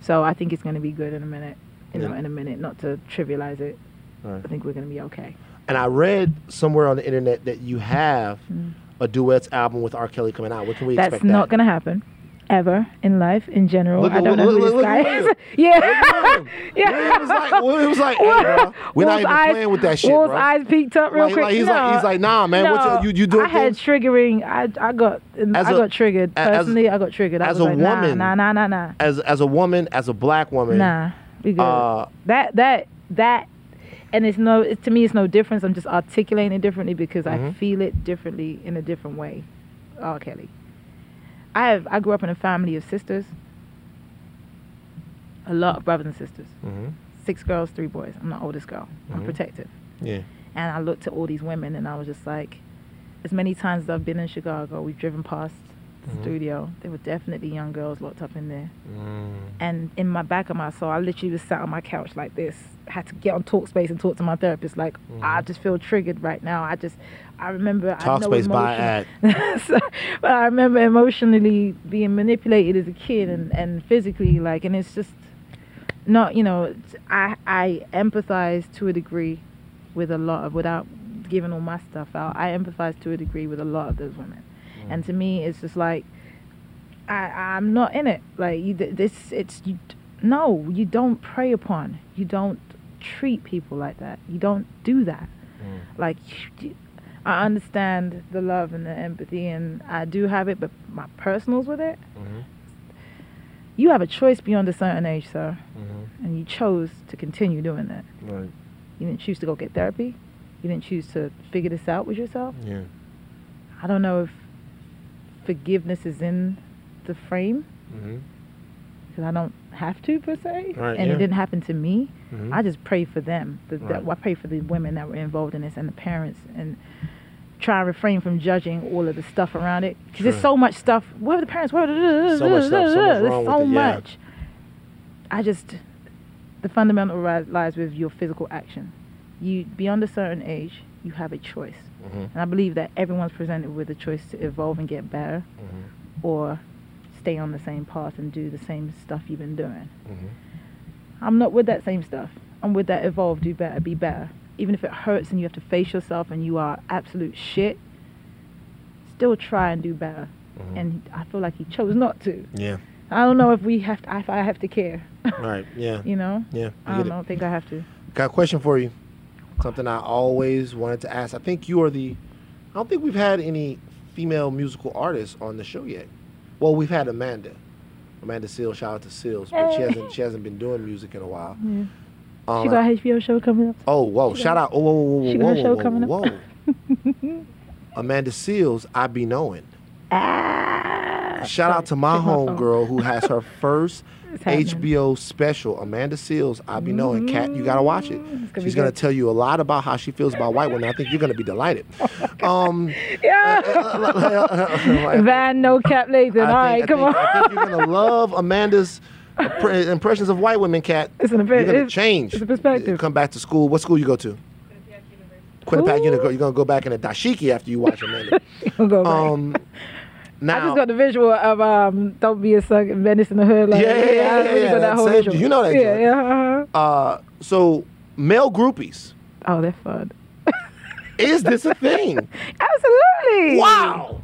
so I think it's going to be good in a minute. You know, in a minute, not to trivialize it. Right. I think we're going to be okay. And I read somewhere on the internet that you have Mm. a duets album with R. Kelly coming out. What can we That's expect? That's not that? going to happen. Ever in life, in general, Look I don't know look- who look- this look guy is. Yeah, yeah. William was like, William was like, hey, bro, we're not even eyes, playing with that shit, Wolf's bro. eyes peeked up real Like- quick. like, he's no, like- he's like, nah, man, what no, you- you- you doing I had things? triggering. I I got As I a- got triggered a- as- personally. I got triggered. I as was a like, woman- nah, nah, nah, nah, nah. As as a woman, as a black woman, Nah, we good. uh, that that that, and it's no. It, to me, it's no difference. I'm just articulating it differently because I Mhm. feel it differently in a different way. R. Kelly. I have. I grew up in a family of sisters. A lot of brothers and sisters. mhm, Six girls, three boys. I'm the oldest girl. I'm Mhm. protective. yeah, And I looked at all these women and I was just like, as many times as I've been in Chicago, we've driven past Mhm. studio. There were definitely young girls locked up in there. mm, And in my back of my soul, I literally was sat on my couch like this. Had to get on Talkspace and talk to my therapist. Like, I Mhm. just feel triggered right now. I just, I remember. I know Talkspace by emotion- so, but I remember emotionally being manipulated as a kid and, and physically, like, and it's just not, you know, I, I empathize to a degree with a lot of, without giving all my stuff out, I empathize to a degree with a lot of those women. And to me, it's just like, I, I'm not in it. Like, you, this, it's, you, no, you don't prey upon, you don't treat people like that. You don't do that. mm, Like, you- I understand the love and the empathy, and I do have it, but my personals with it, mhm, you have a choice beyond a certain age, sir. mhm, And you chose to continue doing that. right, You didn't choose to go get therapy. You didn't choose to figure this out with yourself. yeah, I don't know if forgiveness is in the frame because I don't have to per se, Right, and yeah. it didn't happen to me. mhm, I just pray for them. The, the- Right. I pray for the women that were involved in this and the parents and try and refrain from judging all of the stuff around it because there's so much stuff. Where are the parents? Where So much stuff, so much There's so it, yeah. I just the fundamental lies with your physical action. You beyond a certain age, you have a choice, mhm, and I believe that everyone's presented with a choice to evolve and get better, mhm, or stay on the same path and do the same stuff you've been doing. mhm. I'm not with that same stuff. I'm with that evolve, do better, be better. Even if it hurts and you have to face yourself and you are absolute shit, still try and do better. Mhm. And I feel like he chose not to. yeah, I don't know if we have to, if I have to care. right, yeah, you know? yeah. I I don't it. know. think I have to. Got a question for you. Something I always wanted to ask. I think you are the. I don't think we've had any female musical artists on the show yet. Well, we've had Amanda. Amanda Seales. Shout out to Seales, but she hasn't. She hasn't been doing music in a while. Yeah. Um, she got a HBO show coming up. oh, whoa! she Shout got- out! Oh, whoa, whoa, whoa, she whoa, got a whoa, show whoa, coming up. whoa. Amanda Seales. I be knowing. Ah, Shout out to my homegirl who has her first HBO special, Amanda Seales. I be knowing, Cat. You gotta watch it. Mm, gonna She's gonna good. tell you a lot about how she feels about white women. I think you're gonna be delighted. Um, Yeah. Van, no cap, Nathan. All I right, come on. I think you're gonna love Amanda's impressions of white women, Cat. It's an You're gonna it's- change. it's a perspective. Come back to school. What school you go to? Quinnipiac. University. You're gonna go back in a dashiki after you watch Amanda. We'll go back. Um, now, I just got the visual of um, "Don't Be a Suck" Venice in the Hood. Like, Yeah, yeah, yeah, yeah, really yeah, that whole visual. You know that Yeah, yeah. uh-huh. uh, so male groupies. Oh, they're fun. Is this a thing? Absolutely. wow.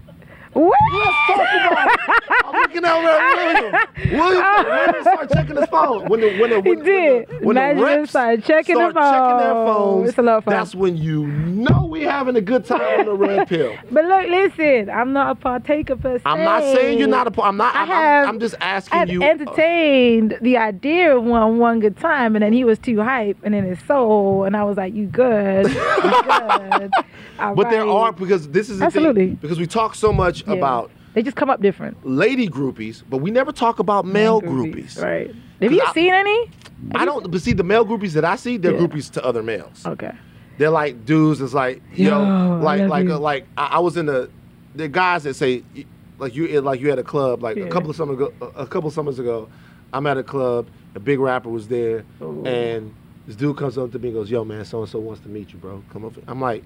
What? Let's talk about it. I'm looking over at William. William, William started checking his phone. When the when the He when, did. When the, when Imagine the reps started checking start the checking their phones, It's a of fun. that's when you know we having a good time on the red pill. But look, listen, I'm not a partaker per se. I'm not saying you're not a. par- I'm not. I I'm, have- I'm, just asking I've you. uh, entertained the idea of one one good time, and then he was too hype, and then his soul, and I was like, "You good? You good? But there are because this is the Absolutely. thing because we talk so much Yeah. about They just come up different. lady groupies, but we never talk about male groupies. right? Have you I- seen any? I don't. But see, the male groupies that I see, they're Yeah. groupies to other males. Okay. They're like dudes. It's like yo, Yo, like like you. uh, like I, I was in the the guys that say like you like you had a club like Yeah. a couple of summers ago a couple of summers ago. I'm at a club, a big rapper was there, Ooh. and this dude comes up to me and goes, "Yo, man, so and so wants to meet you, bro. Come up." I'm like,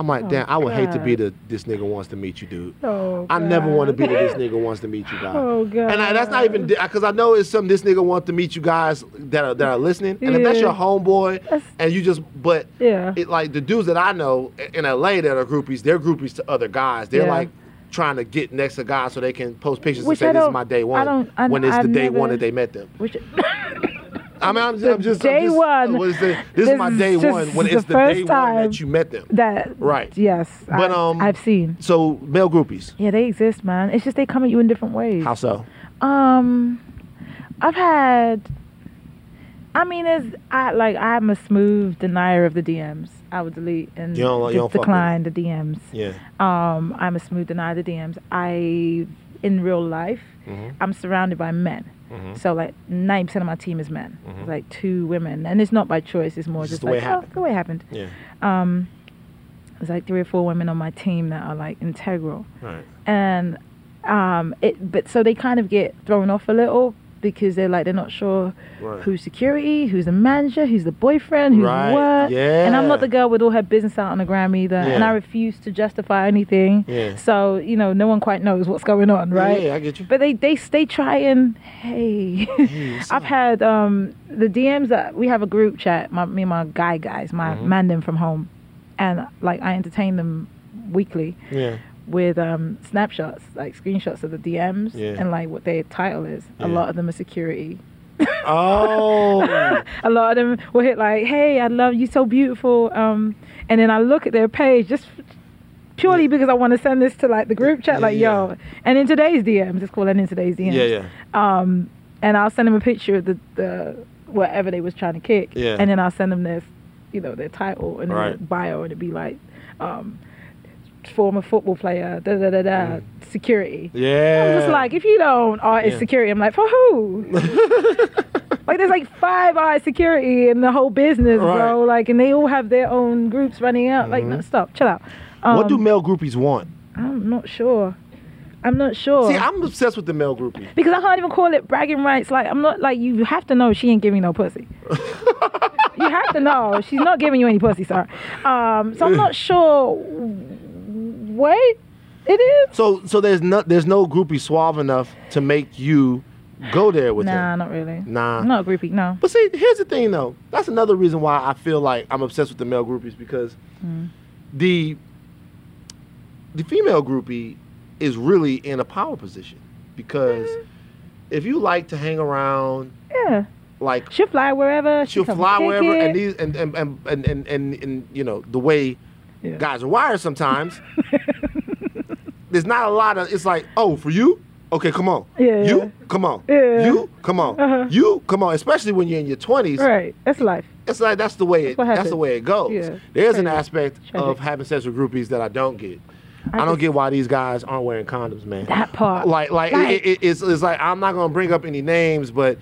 I'm like, Oh, damn, I would hate to be the this nigga wants to meet you, dude. Oh, I never want to be the this nigga wants to meet you guy. Oh, God. And I, that's not even because I know it's some this nigga wants to meet you guys that are that are listening. And if that's your homeboy, That's- and you just but Yeah. it like the dudes that I know in LA that are groupies, they're groupies to other guys. They're Yeah. like trying to get next to guys so they can post pictures Which and say this is my day I one. don't- I- when it's I've the day one that they met them. Which, I mean, I'm, The I'm just day I'm just, one. What is it? This, is my day one when it's the first day one time. that you met them. that Right. Yes. But, I, um, I've seen. So male groupies, Yeah, they exist, man. It's just they come at you in different ways. how so? Um, I've had. I mean, it's I like I'm a smooth denier of the DMs. I would delete and You don't- you don't decline the DMs. Yeah. Um, I'm a smooth denier of the DMs. I, in real life, Mhm. I'm surrounded by men. Mhm. So like 90% of my team is men. Mhm. Like two women, and it's not by choice. It's more It's just just, the way like it oh, happened. the way it happened. Yeah. Um, there's like three or four women on my team that are like integral, Right. and um, it. But so they kind of get thrown off a little because they're like they're not sure Right. who's security, who's the manager, who's the boyfriend, who's Right, what. And I'm not the girl with all her business out on the gram either, and I refuse to justify anything. Yeah. So you know, no one quite knows what's going on, right? Yeah, I get you. But they they they try and hey, what's I've had um the DMs that we have a group chat, my me and my guy guys, my Mhm. man them from home, and like I entertain them weekly Yeah. With um snapshots, like screenshots of the DMs Yeah. and like what their title is. A lot of them are security. Oh. a lot of them will hit like, "Hey, I love you, so beautiful," um, and then I look at their page just purely Yeah. because I want to send this to like the group chat, like, Yeah. "Yo," and in today's DMs, just call it in today's DMs. yeah, yeah. Um, and I'll send them a picture of the, the whatever they was trying to kick, Yeah. and then I'll send them this, you know, their title and their bio, and it'd be like, um, former football player, da da da da, Mm. security. Yeah. I'm just like, if you don't artist Yeah. security, I'm like, for who? like, there's like five artist security in the whole business, bro. Like, and they all have their own groups running out. Like, Mhm. no, stop, chill out. Um, what do male groupies want? I'm not sure. I'm not sure. See, I'm obsessed with the male groupie. because I can't even call it bragging rights. Like, I'm not like you have to know she ain't giving no pussy. you have to know she's not giving you any pussy, sir. Um, so I'm not sure what it is. So, so there's no there's no groupie suave enough to make you go there with Nah, her. not really. Nah. A groupie. No. But see, here's the thing though. That's another reason why I feel like I'm obsessed with the male groupies because Mm. the the female groupie is really in a power position because if you like to hang around Yeah. like She'll fly wherever. she'll come fly wherever and these and, and and and and and you know the way Yeah. guys are wired sometimes there's not a lot of it's like oh for you okay come on Yeah. you come on Yeah. you come on Uh-huh. you come on especially when you're in your 20s Right. That's life. it's like that's the way it, That's that's the way it goes Yeah. there's an Tragic. aspect of having sex with groupies that i don't get i, I don't get why these guys aren't wearing condoms man That part. like like, Like- it, it, it's, it's like i'm not gonna bring up any names but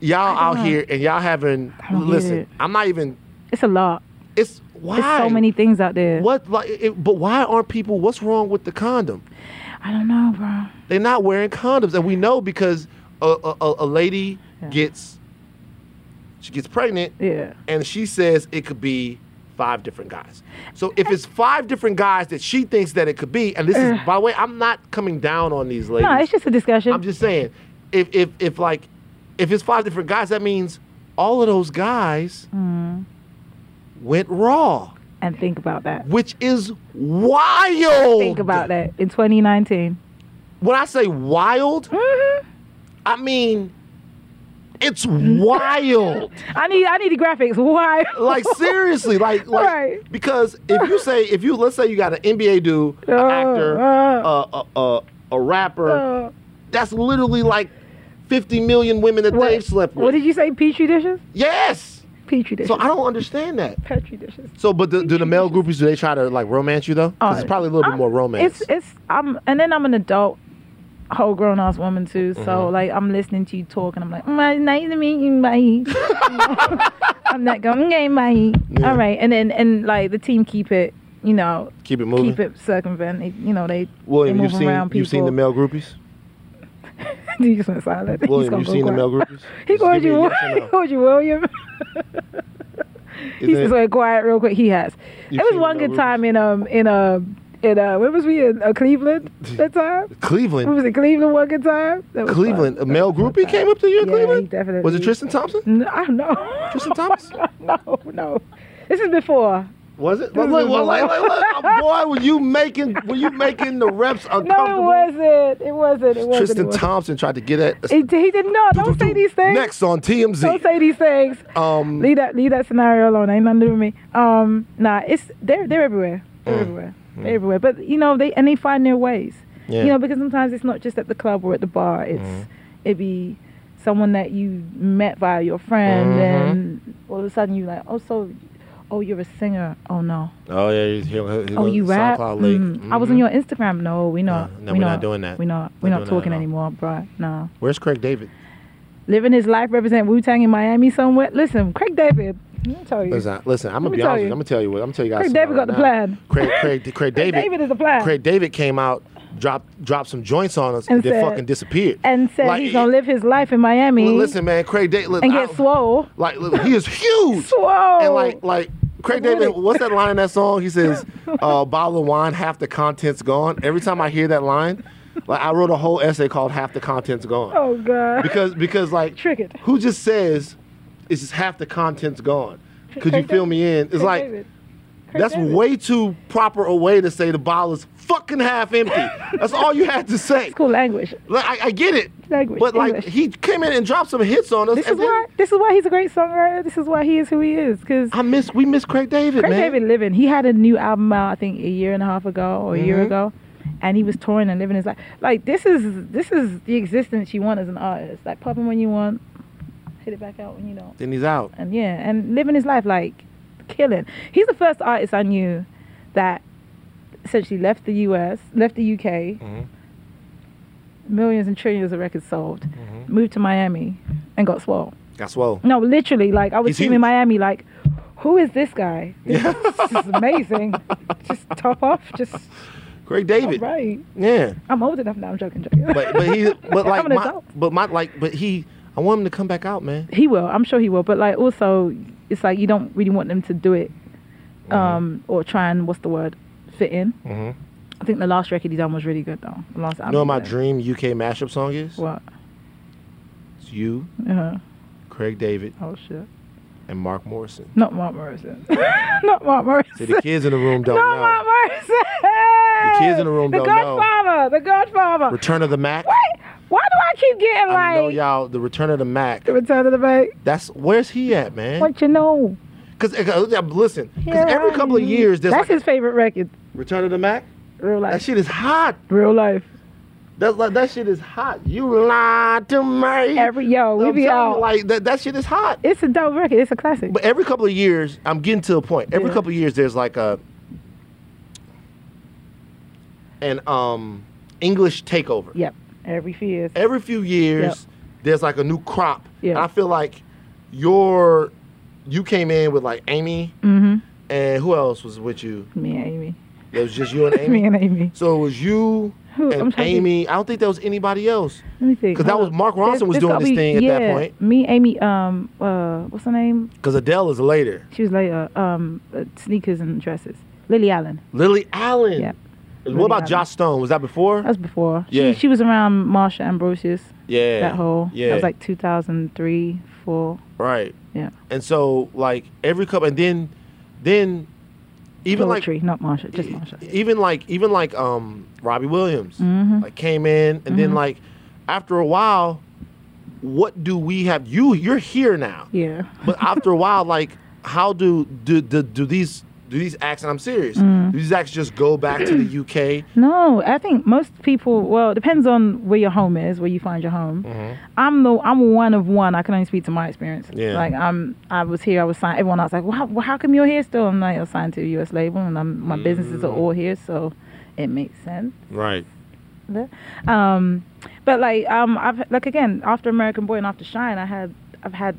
y'all out don't- here and y'all having I don't get listen i'm not even It's a lot. it's why There's so many things out there. what like it, but why aren't people what's wrong with the condom I don't know, bro. they're not wearing condoms and we know because a, a, a- lady Yeah. gets she gets pregnant Yeah. and she says it could be five different guys so if it's five different guys that she thinks that it could be and this is by the way i'm not coming down on these ladies No, it's just a discussion. i'm just saying if if if like if it's five different guys that means all of those guys Mm. Went raw and think about that. which is wild Think about that in 2019. when i say wild hmm I mean, it's wild. I need I need the graphics. Why? like seriously, like like Right. because if you say if you let's say you got an NBA dude, an Uh, actor, uh. a a a, a rapper, Uh, that's literally like 50 million women that what, they've slept with. what did you say? Petri dishes? yes. Petri dishes. So I don't understand that. Petri dishes. So, but the, do the male groupies do they try to like romance you though? 'Cause Oh, it's probably a little bit I'm- more romance. It's it's I'm and then I'm an adult, whole grown ass woman too. So Mhm. like I'm listening to you talk and I'm like, mm, nice to meet you, bye. I'm not going, okay, bye. Yeah. All right, and then and like the team keep it, you know, Keep it moving. keep it circumvent. You know, they William, they you've seen you've seen the male groupies. He just went silent. He's William, you seen the male groupies? He called you. yes or He no. called you William. he Isn't just it- went quiet real quick. He has. It was one good time in um in uh in uh where was we in uh, Cleveland that time? We Cleveland. was in Cleveland one good time. That was Cleveland. fun. A male groupie came up to you in Yeah, Cleveland? definitely- Was it Tristan Thompson? No, I don't know. Tristan Thomas? no, no. This is before. Was it? This Look, look, is look, the look, one. look, look. Boy, were you making were you making the reps No, uncomfortable? it wasn't. It wasn't. It wasn't. Tristan it wasn't. Thompson tried to get at He, he did not. Don't say these things. Next on TMZ. Don't say these things. Um, leave that leave that scenario alone. Ain't nothing to do with me. Um, nah, it's they're they're everywhere. They're Mm. everywhere. They're everywhere. But you know they and they find their ways. Yeah. You know because sometimes it's not just at the club or at the bar. It's Mm-hmm. it be someone that you met via your friend Mhm. and all of a sudden you like oh so oh you're a singer oh no oh yeah, he's, he, oh you rap. Mm, I was on Mhm. your Instagram no we not no, we we're not doing that. we not we're Not not talking anymore bro no Where's Craig David? living his life represent Wu Tang in Miami somewhere listen Craig David let me tell you Listen, listen. I'm gonna be tell honest. you. I'm gonna tell you what. I'm gonna tell you guys. Craig David right got the plan. Craig, Craig, Craig Craig David. David is the plan. Craig David came out, dropped, dropped some joints on us, and, And then fucking disappeared. and said Like, he's gonna live his life in Miami Well, listen, man. Craig David. and get swole. Like, look, he is huge. Swole. And like, like Craig David, what's that line in that song? He says, uh, "Bottle of wine, half the contents gone." Every time I hear that line, like I wrote a whole essay called "Half the Contents Gone." oh god. Because because like Trick it. who just says it's just half the contents gone? Could you fill me in? It's Craig like David. That's way too proper a way to say the bottle is fucking half empty. That's all you had to say. It's cool language. Like, I, I get it, Language. but like English. he came in and dropped some hits on us. This is then why. This is why he's a great songwriter. This is why he is who he is. Because I miss we miss Craig David, Craig man. David living. He had a new album out, I think, a year and a half ago or a year Mhm. ago, and he was touring and living his life. Like this is this is the existence you want as an artist. Like popping when you want, hit it back out when you don't. Then he's out. and yeah, and living his life like killing. He's the first artist I knew that essentially left the U.S., left the U.K., Mhm. millions and trillions of records sold, Mhm. moved to Miami, and got swole. Got swole. No, literally, like I was He's seeing huge. in Miami, like, who is this guy? This, this is amazing. just top off, just Craig David. right. Yeah. I'm old enough now. I'm joking, joking. But but he but like I'm an my, adult. but my like but he I want him to come back out, man. he will. I'm sure he will. But like also, it's like you don't really want them to do it, um, or try and what's the word, fit in. Mm-hmm. I think the last record he done was really good though. The last You know what my he did. dream UK mashup song is? What? It's you, Uh-huh. Craig David, Oh shit. and Mark Morrison. Not Mark Morrison. Not Mark Morrison. See, the kids in the room don't Not know. Mark Morrison. The kids in the room The don't know. The Godfather. The Godfather. Return of the Mac. Wait. Why do I keep getting like? I know y'all. The Return of the Mac. the Return of the Bank? That's where's he at, man? What you know? Because listen, because Here every I couple of years That's like his favorite record. Return of the Mac. Real life. That shit is hot. Real life. That's like that shit is hot. You lied to me. Every yo, we I'm be out. like that. That shit is hot. it's a dope record. It's a classic. But every couple of years, I'm getting to a point. Every Yeah. couple of years, there's like a an um English takeover. Yep. Every few years. Every few years, Yep. there's like a new crop. Yeah. I feel like your you came in with like Amy Mm-hmm. and who else was with you? Me and Amy. It was just you and Amy. Me and Amy. so it was you Who? And trying to- Amy. I don't think there was anybody else. Let me think. Because that was. Mark Ronson was this doing this be- thing at yeah, that point. Me, Amy, um, uh, what's her name? Because Adele is later. She was later. Um, uh, sneakers and dresses. Lily Allen. Lily Allen. Yeah. What about Joss Stone? Was that before? That was before. Yeah. She, she was around Marsha Ambrosius. yeah. That whole. Yeah. That was like 2003, four. Right. Yeah. And so like every couple and then then even Floetry, not Marsha, just like Marsha. even like even like um Robbie Williams Mhm. like came in and then Mhm. like after a while what do we have you you're here now Yeah. but after a while like how do do do, do these do these acts and I'm serious Mm. do these acts just go back to the UK No, I think most people. Well, it depends on where your home is, where you find your home. Mhm. I'm the I'm one of one. I can only speak to my experience. Yeah. Like I'm I was here. I was signed. Everyone else like, well, how, how come you're here still? I'm like, I'm signed to a U.S. label, and I'm, my businesses are Mm. all here, so it makes sense. right Um, but like um, I've like again after American Boy and after Shine, I had I've had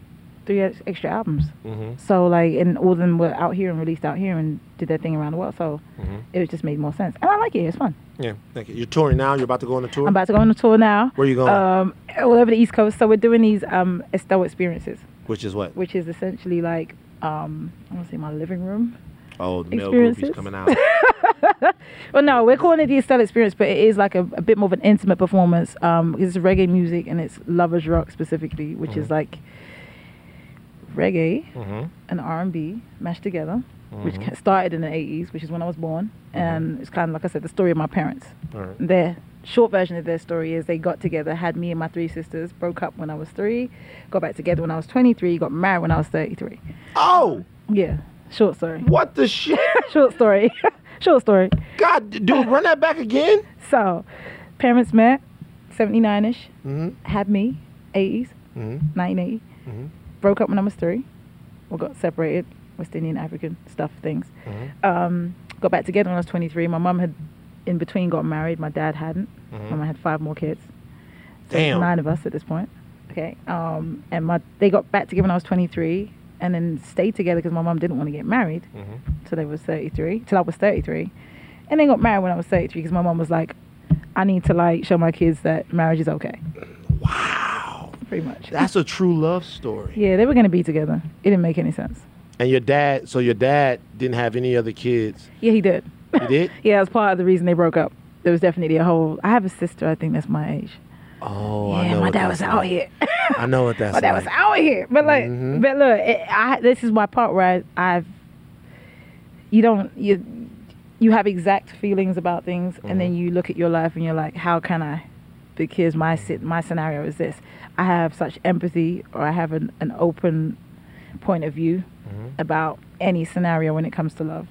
three extra albums. Mhm. So like, and all of them were out here and released out here and did their thing around the world. So Mhm. it just made more sense, and I like it. It's fun. Yeah, thank you. You're touring now. You're about to go on a tour. I'm about to go on a tour now. Where are you going? Um, all over the East Coast. So we're doing these um Estelle experiences, Which is what? which is essentially like um I want to say my living room. Oh, the male groupies coming out. Well, no, we're calling it the Estelle Experience, but it is like a, a bit more of an intimate performance. Um, it's reggae music and it's lovers rock specifically, which is like reggae mm-hmm. and R and B mashed together, which Mhm. ca- started in the '80s, which is when I was born, and it's kind of like I said, the story of my parents. Right. Their short version of their story is they got together, had me and my three sisters, broke up when I was three, got back together when I was 23, got married when I was 33. Oh, Yeah, short story. what the shit? short story. short story. God, dude, run that back again. So, parents met, 79 ish, Mm-hmm. had me, 80s, Mm-hmm. 1980. Mhm. Broke up when I was three. We got separated, West Indian, African stuff, things. Mhm. Um, got back together when I was 23. My mum had, in between, got married. My dad hadn't. Mhm. Mum had five more kids. So Damn. nine of us at this point. Okay. Um, and my they got back together when I was 23, and then stayed together because my mum didn't want to get married. Mhm. till they was 33 till i was 33 and then got married when i was 33 because my mom was like i need to like show my kids that marriage is okay Wow, pretty much that's a true love story. yeah they were going to be together it didn't make any sense And your dad, so your dad didn't have any other kids. yeah he did He did. yeah that's part of the reason they broke up there was definitely a whole i have a sister i think that's my age Oh, I yeah know. my dad was out here I know what that's my dad like. was out here but like Mhm. but look it, I, this is my part where I, i've you don't you you have exact feelings about things and then you look at your life and you're like how can i because my sit my scenario is this i have such empathy or i have an, an open point of view Mhm. about any scenario when it comes to love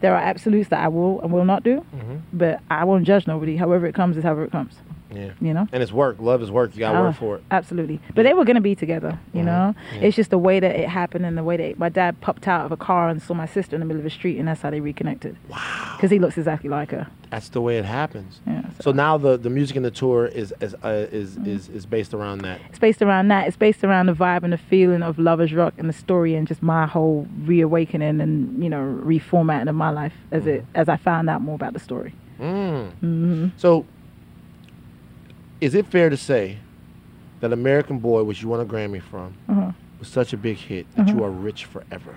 there are absolutes that i will and will not do Mhm. but i won't judge nobody however it comes is however it comes Yeah. you know And it's work. Love is work. You gotta Ah, work for it. Absolutely. But they were going to be together, you Mhm. know? Yeah. It's just the way that it happened and the way that my dad popped out of a car and saw my sister in the middle of the street, and that's how they reconnected. Wow. Because he looks exactly like her. That's the way it happens. Yeah, So now the, the music in the tour is is uh, is, Mm-hmm. is is based around that. It's based around that. It's based around the vibe and the feeling of Lovers Rock and the story and just my whole reawakening and, you know, reformatting of my life as it as I found out more about the story. Mm. hmm So, is it fair to say that American Boy, which you won a Grammy from, Uh-huh. was such a big hit that you are rich forever?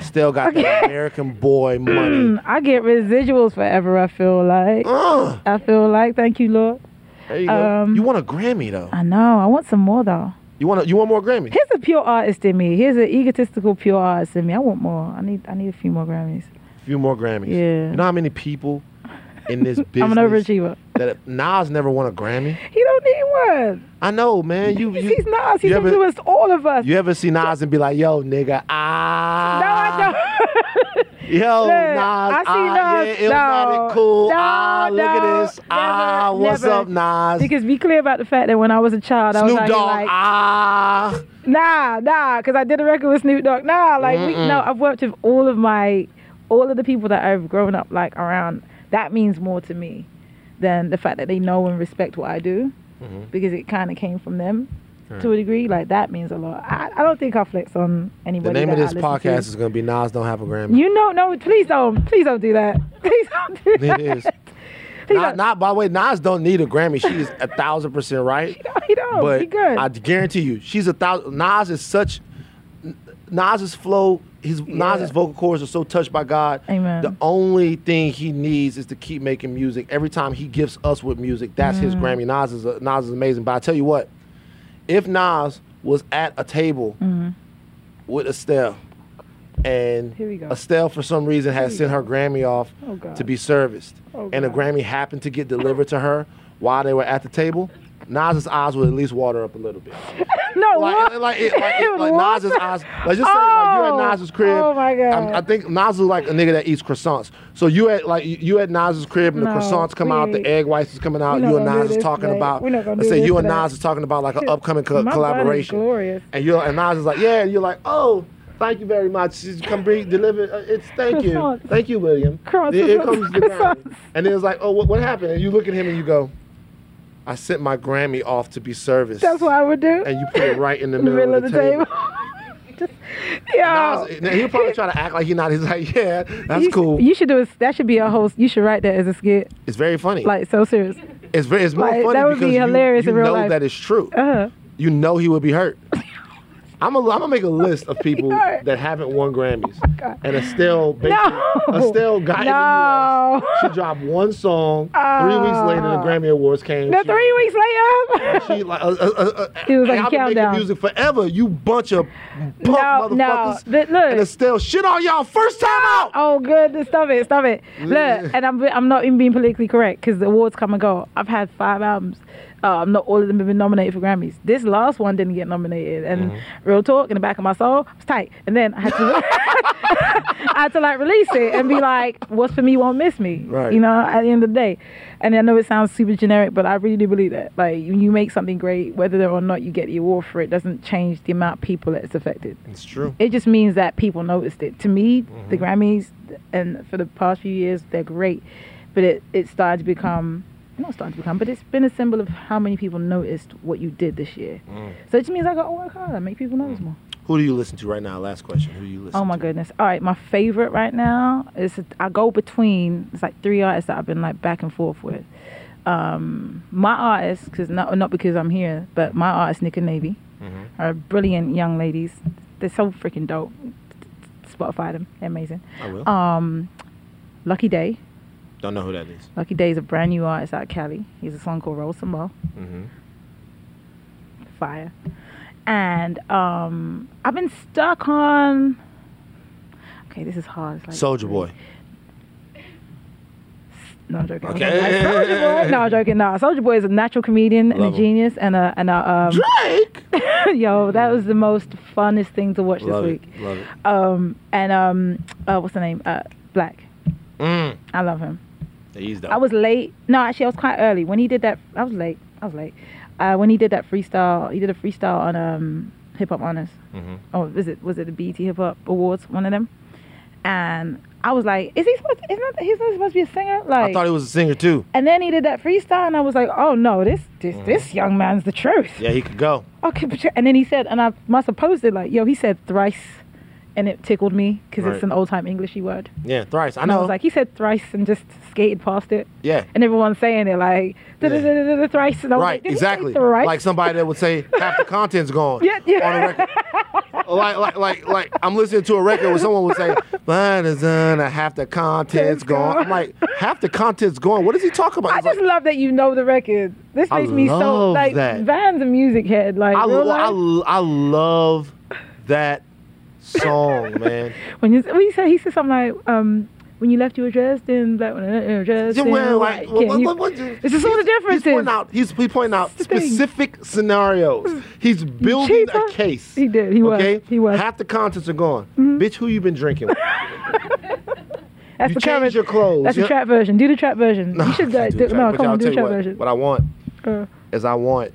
Still got Okay. that American Boy money. Mm, I get residuals forever, I feel like. Uh, I feel like, thank you, Lord. there you go. Um, you won a Grammy though. I know. I want some more, though. You want a, you want more Grammys? Here's a pure artist in me. Here's an egotistical pure artist in me. I want more. I need I need a few more Grammys. A few more Grammys. Yeah. You know how many people in this business I'm an overachiever. that Nas never won a Grammy? He don't need one. I know, man. You you, He's Nas. He's ever- influenced all of us. you ever see Nas and be like, "Yo, nigga, ah." no, I don't. Yo, Look, Nas, I see ah, Nas. yeah, No, cool. no, ah, look at no, this. ah, what's never. up, Nas? because be clear about the fact that when I was a child, I was out Dogg, like, ah. nah, nah, because I did a record with Snoop Dogg. Nah, like, we, no, I've worked with all of my, all of the people that I've grown up like around. That means more to me than the fact that they know and respect what I do, Mhm. because it kind of came from them. Right. To a degree, like that means a lot. I, I don't think I flex on anybody. The name of this listen to. podcast is going to be Nas Don't Have a Grammy. You know, no, please don't, please don't do that. Please don't do that. It is. Not, don't. by the way, Nas don't need a Grammy. She is a thousand percent right. No, he don't. but he good. I guarantee you, she's a thousand. Nas is such. Nas's flow, his Yeah. Nas's vocal cords are so touched by God. Amen. The only thing he needs is to keep making music. Every time he gifts us with music, that's his Mm. Grammy. Nas is a, Nas is amazing. But I tell you what, if Nas was at a table Mhm. with Estelle, and Here we go. Estelle for some reason had sent her Grammy off Oh, to be serviced, Oh, and a Grammy happened to get delivered to her while they were at the table, Nas's eyes would at least water up a little bit. no, Like, what? like, it, like, it, like? Nas's eyes. Like just say, like you Oh. at Nas's crib. Oh, my God. I'm- I think Nas is like a nigga that eats croissants. So you at like you- at Nas's crib and the croissants come out, the egg whites is coming out. You and Nas is talking today. about. We not gonna Let's say you and today. Nas is talking about like an upcoming co- My bun is collaboration. glorious. And you and Nas is like, yeah, and you're like, oh. Thank you very much. Just come bring deliver. Uh, it's thank you, thank you, William. Croissants. Here here comes the. Croissants. And then it's like, oh, what, what happened? And you look at him and you go, I sent my Grammy off to be serviced. That's what I would do. And you put it right in the middle, middle of the table. Just, yo. Nas- now, he'll probably try to act like he's not. He's like, yeah, that's you, cool. You should do a, that. Should be a host. You should write that as a skit. it's very funny. Like so serious. it's very, it's more like, funny that would be because you- hilarious you, in real know life. that it's true. Uh-huh. You know he would be hurt. I'm gonna make a list of people that haven't won Grammys God. and Estelle, basically, no. Estelle got in the. U.S. She dropped one song. three weeks later, the. Grammy Awards came. No, She- three weeks later. She like, uh, uh, uh, uh, was like I've been making music forever. You bunch of punk No, no. motherfuckers. Th- look. And Estelle, shit on y'all first time out. Oh, good. Stop it. Stop it. Look, and I'm I'm not even being politically correct because the awards come and go. I've had five albums. Um, not all of them have been nominated for Grammys. This last one didn't get nominated, and Mm-hmm. real talk in the back of my soul, I was tight. And then I had to, I had to like release it and be like, "What's for me won't miss me." Right. You know, at the end of the day. And I know it sounds super generic, but I really do believe that. Like, when you make something great, whether or not you get the award for it, doesn't change the amount of people that it's affected It's true. it just means that people noticed it. To me, the Grammys and for the past few years, they're great, but it it started to become not starting to become, but it's been a symbol of how many people noticed what you did this year. So it just means I got to work harder, make people notice more. Who do you listen to right now? Last question. Who do you listen Oh my to? goodness! All right, my favorite right now is I go between it's like three artists that I've been like back and forth with. Um, my artists, because not not because I'm here, but my artists Nick and Navy Mhm. are brilliant young ladies. They're so freaking dope. Spotify them, they're amazing. I will. Um, Lucky Daye. Don't know who that is. Lucky Daye is a brand new artist out of Cali. He has a song called Roll Some Ball. Mm-hmm. Fire. And um, I've been stuck on. Okay, this is hard. Like Soulja Boy. No, I'm joking. Okay. Okay. Soulja Boy. No, I'm joking. No, Soulja Boy is a natural comedian and a him. genius and a and a um. Drake. yo, that was the most funnest thing to watch Love this it. week. Love it. Um, and um, uh, what's the name? Uh, Black. Mm. I love him. He's dope. I was late. No, actually, I was quite early when he did that. I was late. I was late. Uh, when he did that freestyle, he did a freestyle on um, Hip Hop Honors. Mhm. Oh, was it was it the BET Hip Hop Awards? One of them. And I was like, is he supposed? To, isn't that, he's not supposed to be a singer? Like, I thought he was a singer too. and then he did that freestyle, and I was like, oh no, this this Mm-hmm. this young man's the truth. Yeah, he could go. Okay, but and then he said, and I must have posted like, yo, he said thrice, and it tickled me because Right. it's an old time Englishy word. Yeah, thrice. I And I know. was like, he said thrice and just skated past it, yeah. and everyone's saying it like Yeah. Thrice. And I was Right, like, "Did he say exactly. thrice?" Like somebody that would say half the content's gone Yeah, yeah. on a record. like, like, like, like, I'm listening to a record where someone would say, "Ba-da-da-da, half the content's gone. I'm like, half the content's gone. What is he talking about? I He's just like, love that you know the record. This makes me so like that. Van's a music head. Like I, lo- I, I love that song, man. when you when he said he said something like um when you left you were dressed in black when you were dressed Yeah, in well, white. what- you- what- what- it's just all the differences. He's pointing out, he's, he's pointing out specific scenarios. He's building cheaper? a case. He did. He was. okay? He was. Mm-hmm. Half the contents are gone. Bitch, who you been drinking with? That's you the current- your clothes. That's You- the trap version. Do the trap version. No, you should I do, do do, no. Come on, do the trap what, version. What I want Uh, is I want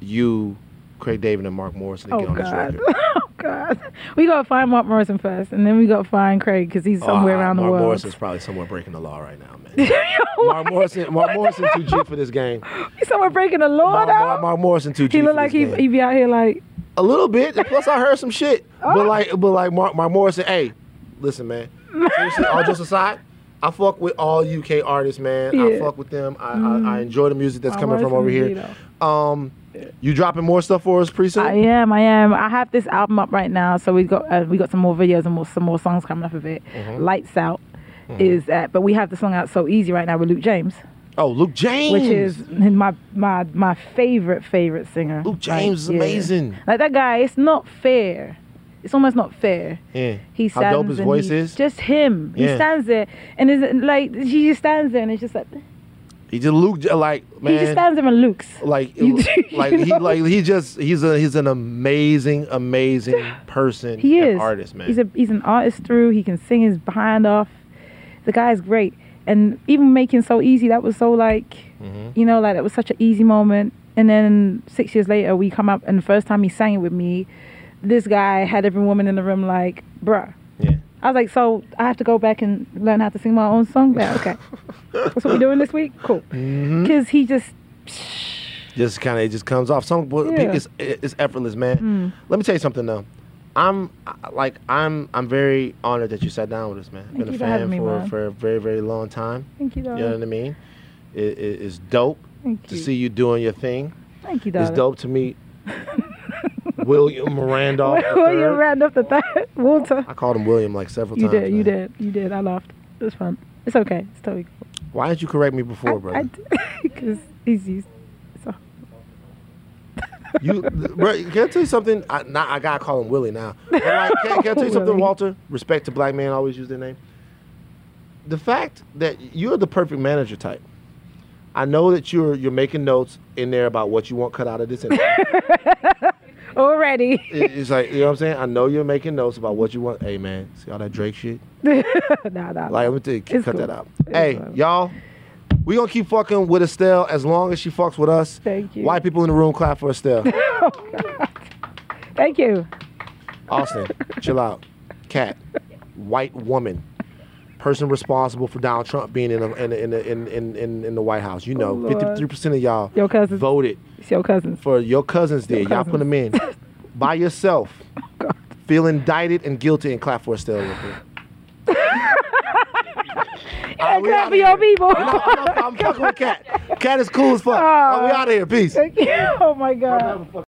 you, Craig David, and Mark Morrison to oh get on this God. record. oh God. We gotta find Mark Morrison first, and then we gotta find Craig because he's somewhere Oh, around the world. Mark. Morrison's probably somewhere breaking the law right now, man. Mark Morrison, Mark Morrison too G for this game. he's somewhere breaking the law Mark, now. Mark, Mark Morrison too G he look like this he game. he be out here like A little bit. Plus, I heard some shit. Oh. But like, but like, Mark, Mark Morrison. Hey, listen, man. Seriously, all just aside, I fuck with all UK artists, man. I fuck with them. I, I, I enjoy the music that's Mark coming from over here. Um, you dropping more stuff for us pretty soon? I am, I am. I have this album up right now, so we got uh, we got some more videos and more, some more songs coming up of it. Mm-hmm. Lights out is that, but we have the song out so easy right now with Luke James, oh, Luke James. which is my my my favorite favorite singer. Luke James is yeah. amazing. Like that guy, it's not fair. It's almost not fair. Yeah. He How stands dope his voice is. Just him. He stands there, and is like he just stands there, and it's just like He just Luke like man. he just stands there and looks. like You- like you he like he just he's a he's an amazing amazing person He and is artist man He's a he's an artist through. He can sing his behind off. The guy's great, and even making so easy. That was so like, Mm-hmm. you know, like that was such an easy moment. And then six years later, we come up, and the first time he sang it with me, this guy had every woman in the room like, bruh. yeah I was like, so I have to go back and learn how to sing my own song. Yeah, okay. That's what we're doing this week. Cool. Mm-hmm. Because he just just kind of it just comes off. Some Yeah. it's it's effortless, man. Mm. Let me tell you something though. I'm like I'm I'm very honored that you sat down with us, man. Thank Been a you for fan me, for a very very long time. Thank you, You know what I mean? It, it, it's dope Thank to you. see you doing your thing. Thank you, It's dope to meet William Randolph. the Well, you third. ran up the third. Walter. I called him William like several You times. You did. You man. did. You did. I laughed. It was fun. It's okay. It's totally cool. Why didn't you correct me before, brother? Because he's used. So. You, bro, can I tell you something? I, not, I gotta call him Willie now. Like, can, can I tell you something, Walter? Respect to black men, always use their name. The fact that you're the perfect manager type. I know that you're you're making notes in there about what you want cut out of this. interview. Already. It's like you know what I'm saying. I know you're making notes about what you want. Hey man, see all that Drake shit? nah, nah. Like, let me tell you, cut cool. that out. It's hey, fine. y'all, we gonna keep fucking with Estelle as long as she fucks with us. Thank you. White people in the room clap for Estelle. Oh, Thank you. Austin, chill out. Cat, white woman, person responsible for Donald Trump being in the, in the, in in, in, in, in the White House. You know, Oh, fifty three percent of y'all Your cousins. voted It's your cousins. for your cousins. Did y'all put them in by yourself? Feel indicted and guilty and clap for Estelle. real quick. Clap for your here. people. No, I'm, I'm fucking with Cat. Cat is cool as fuck. Oh. Oh, we out of here. Peace. Thank you. Oh my God.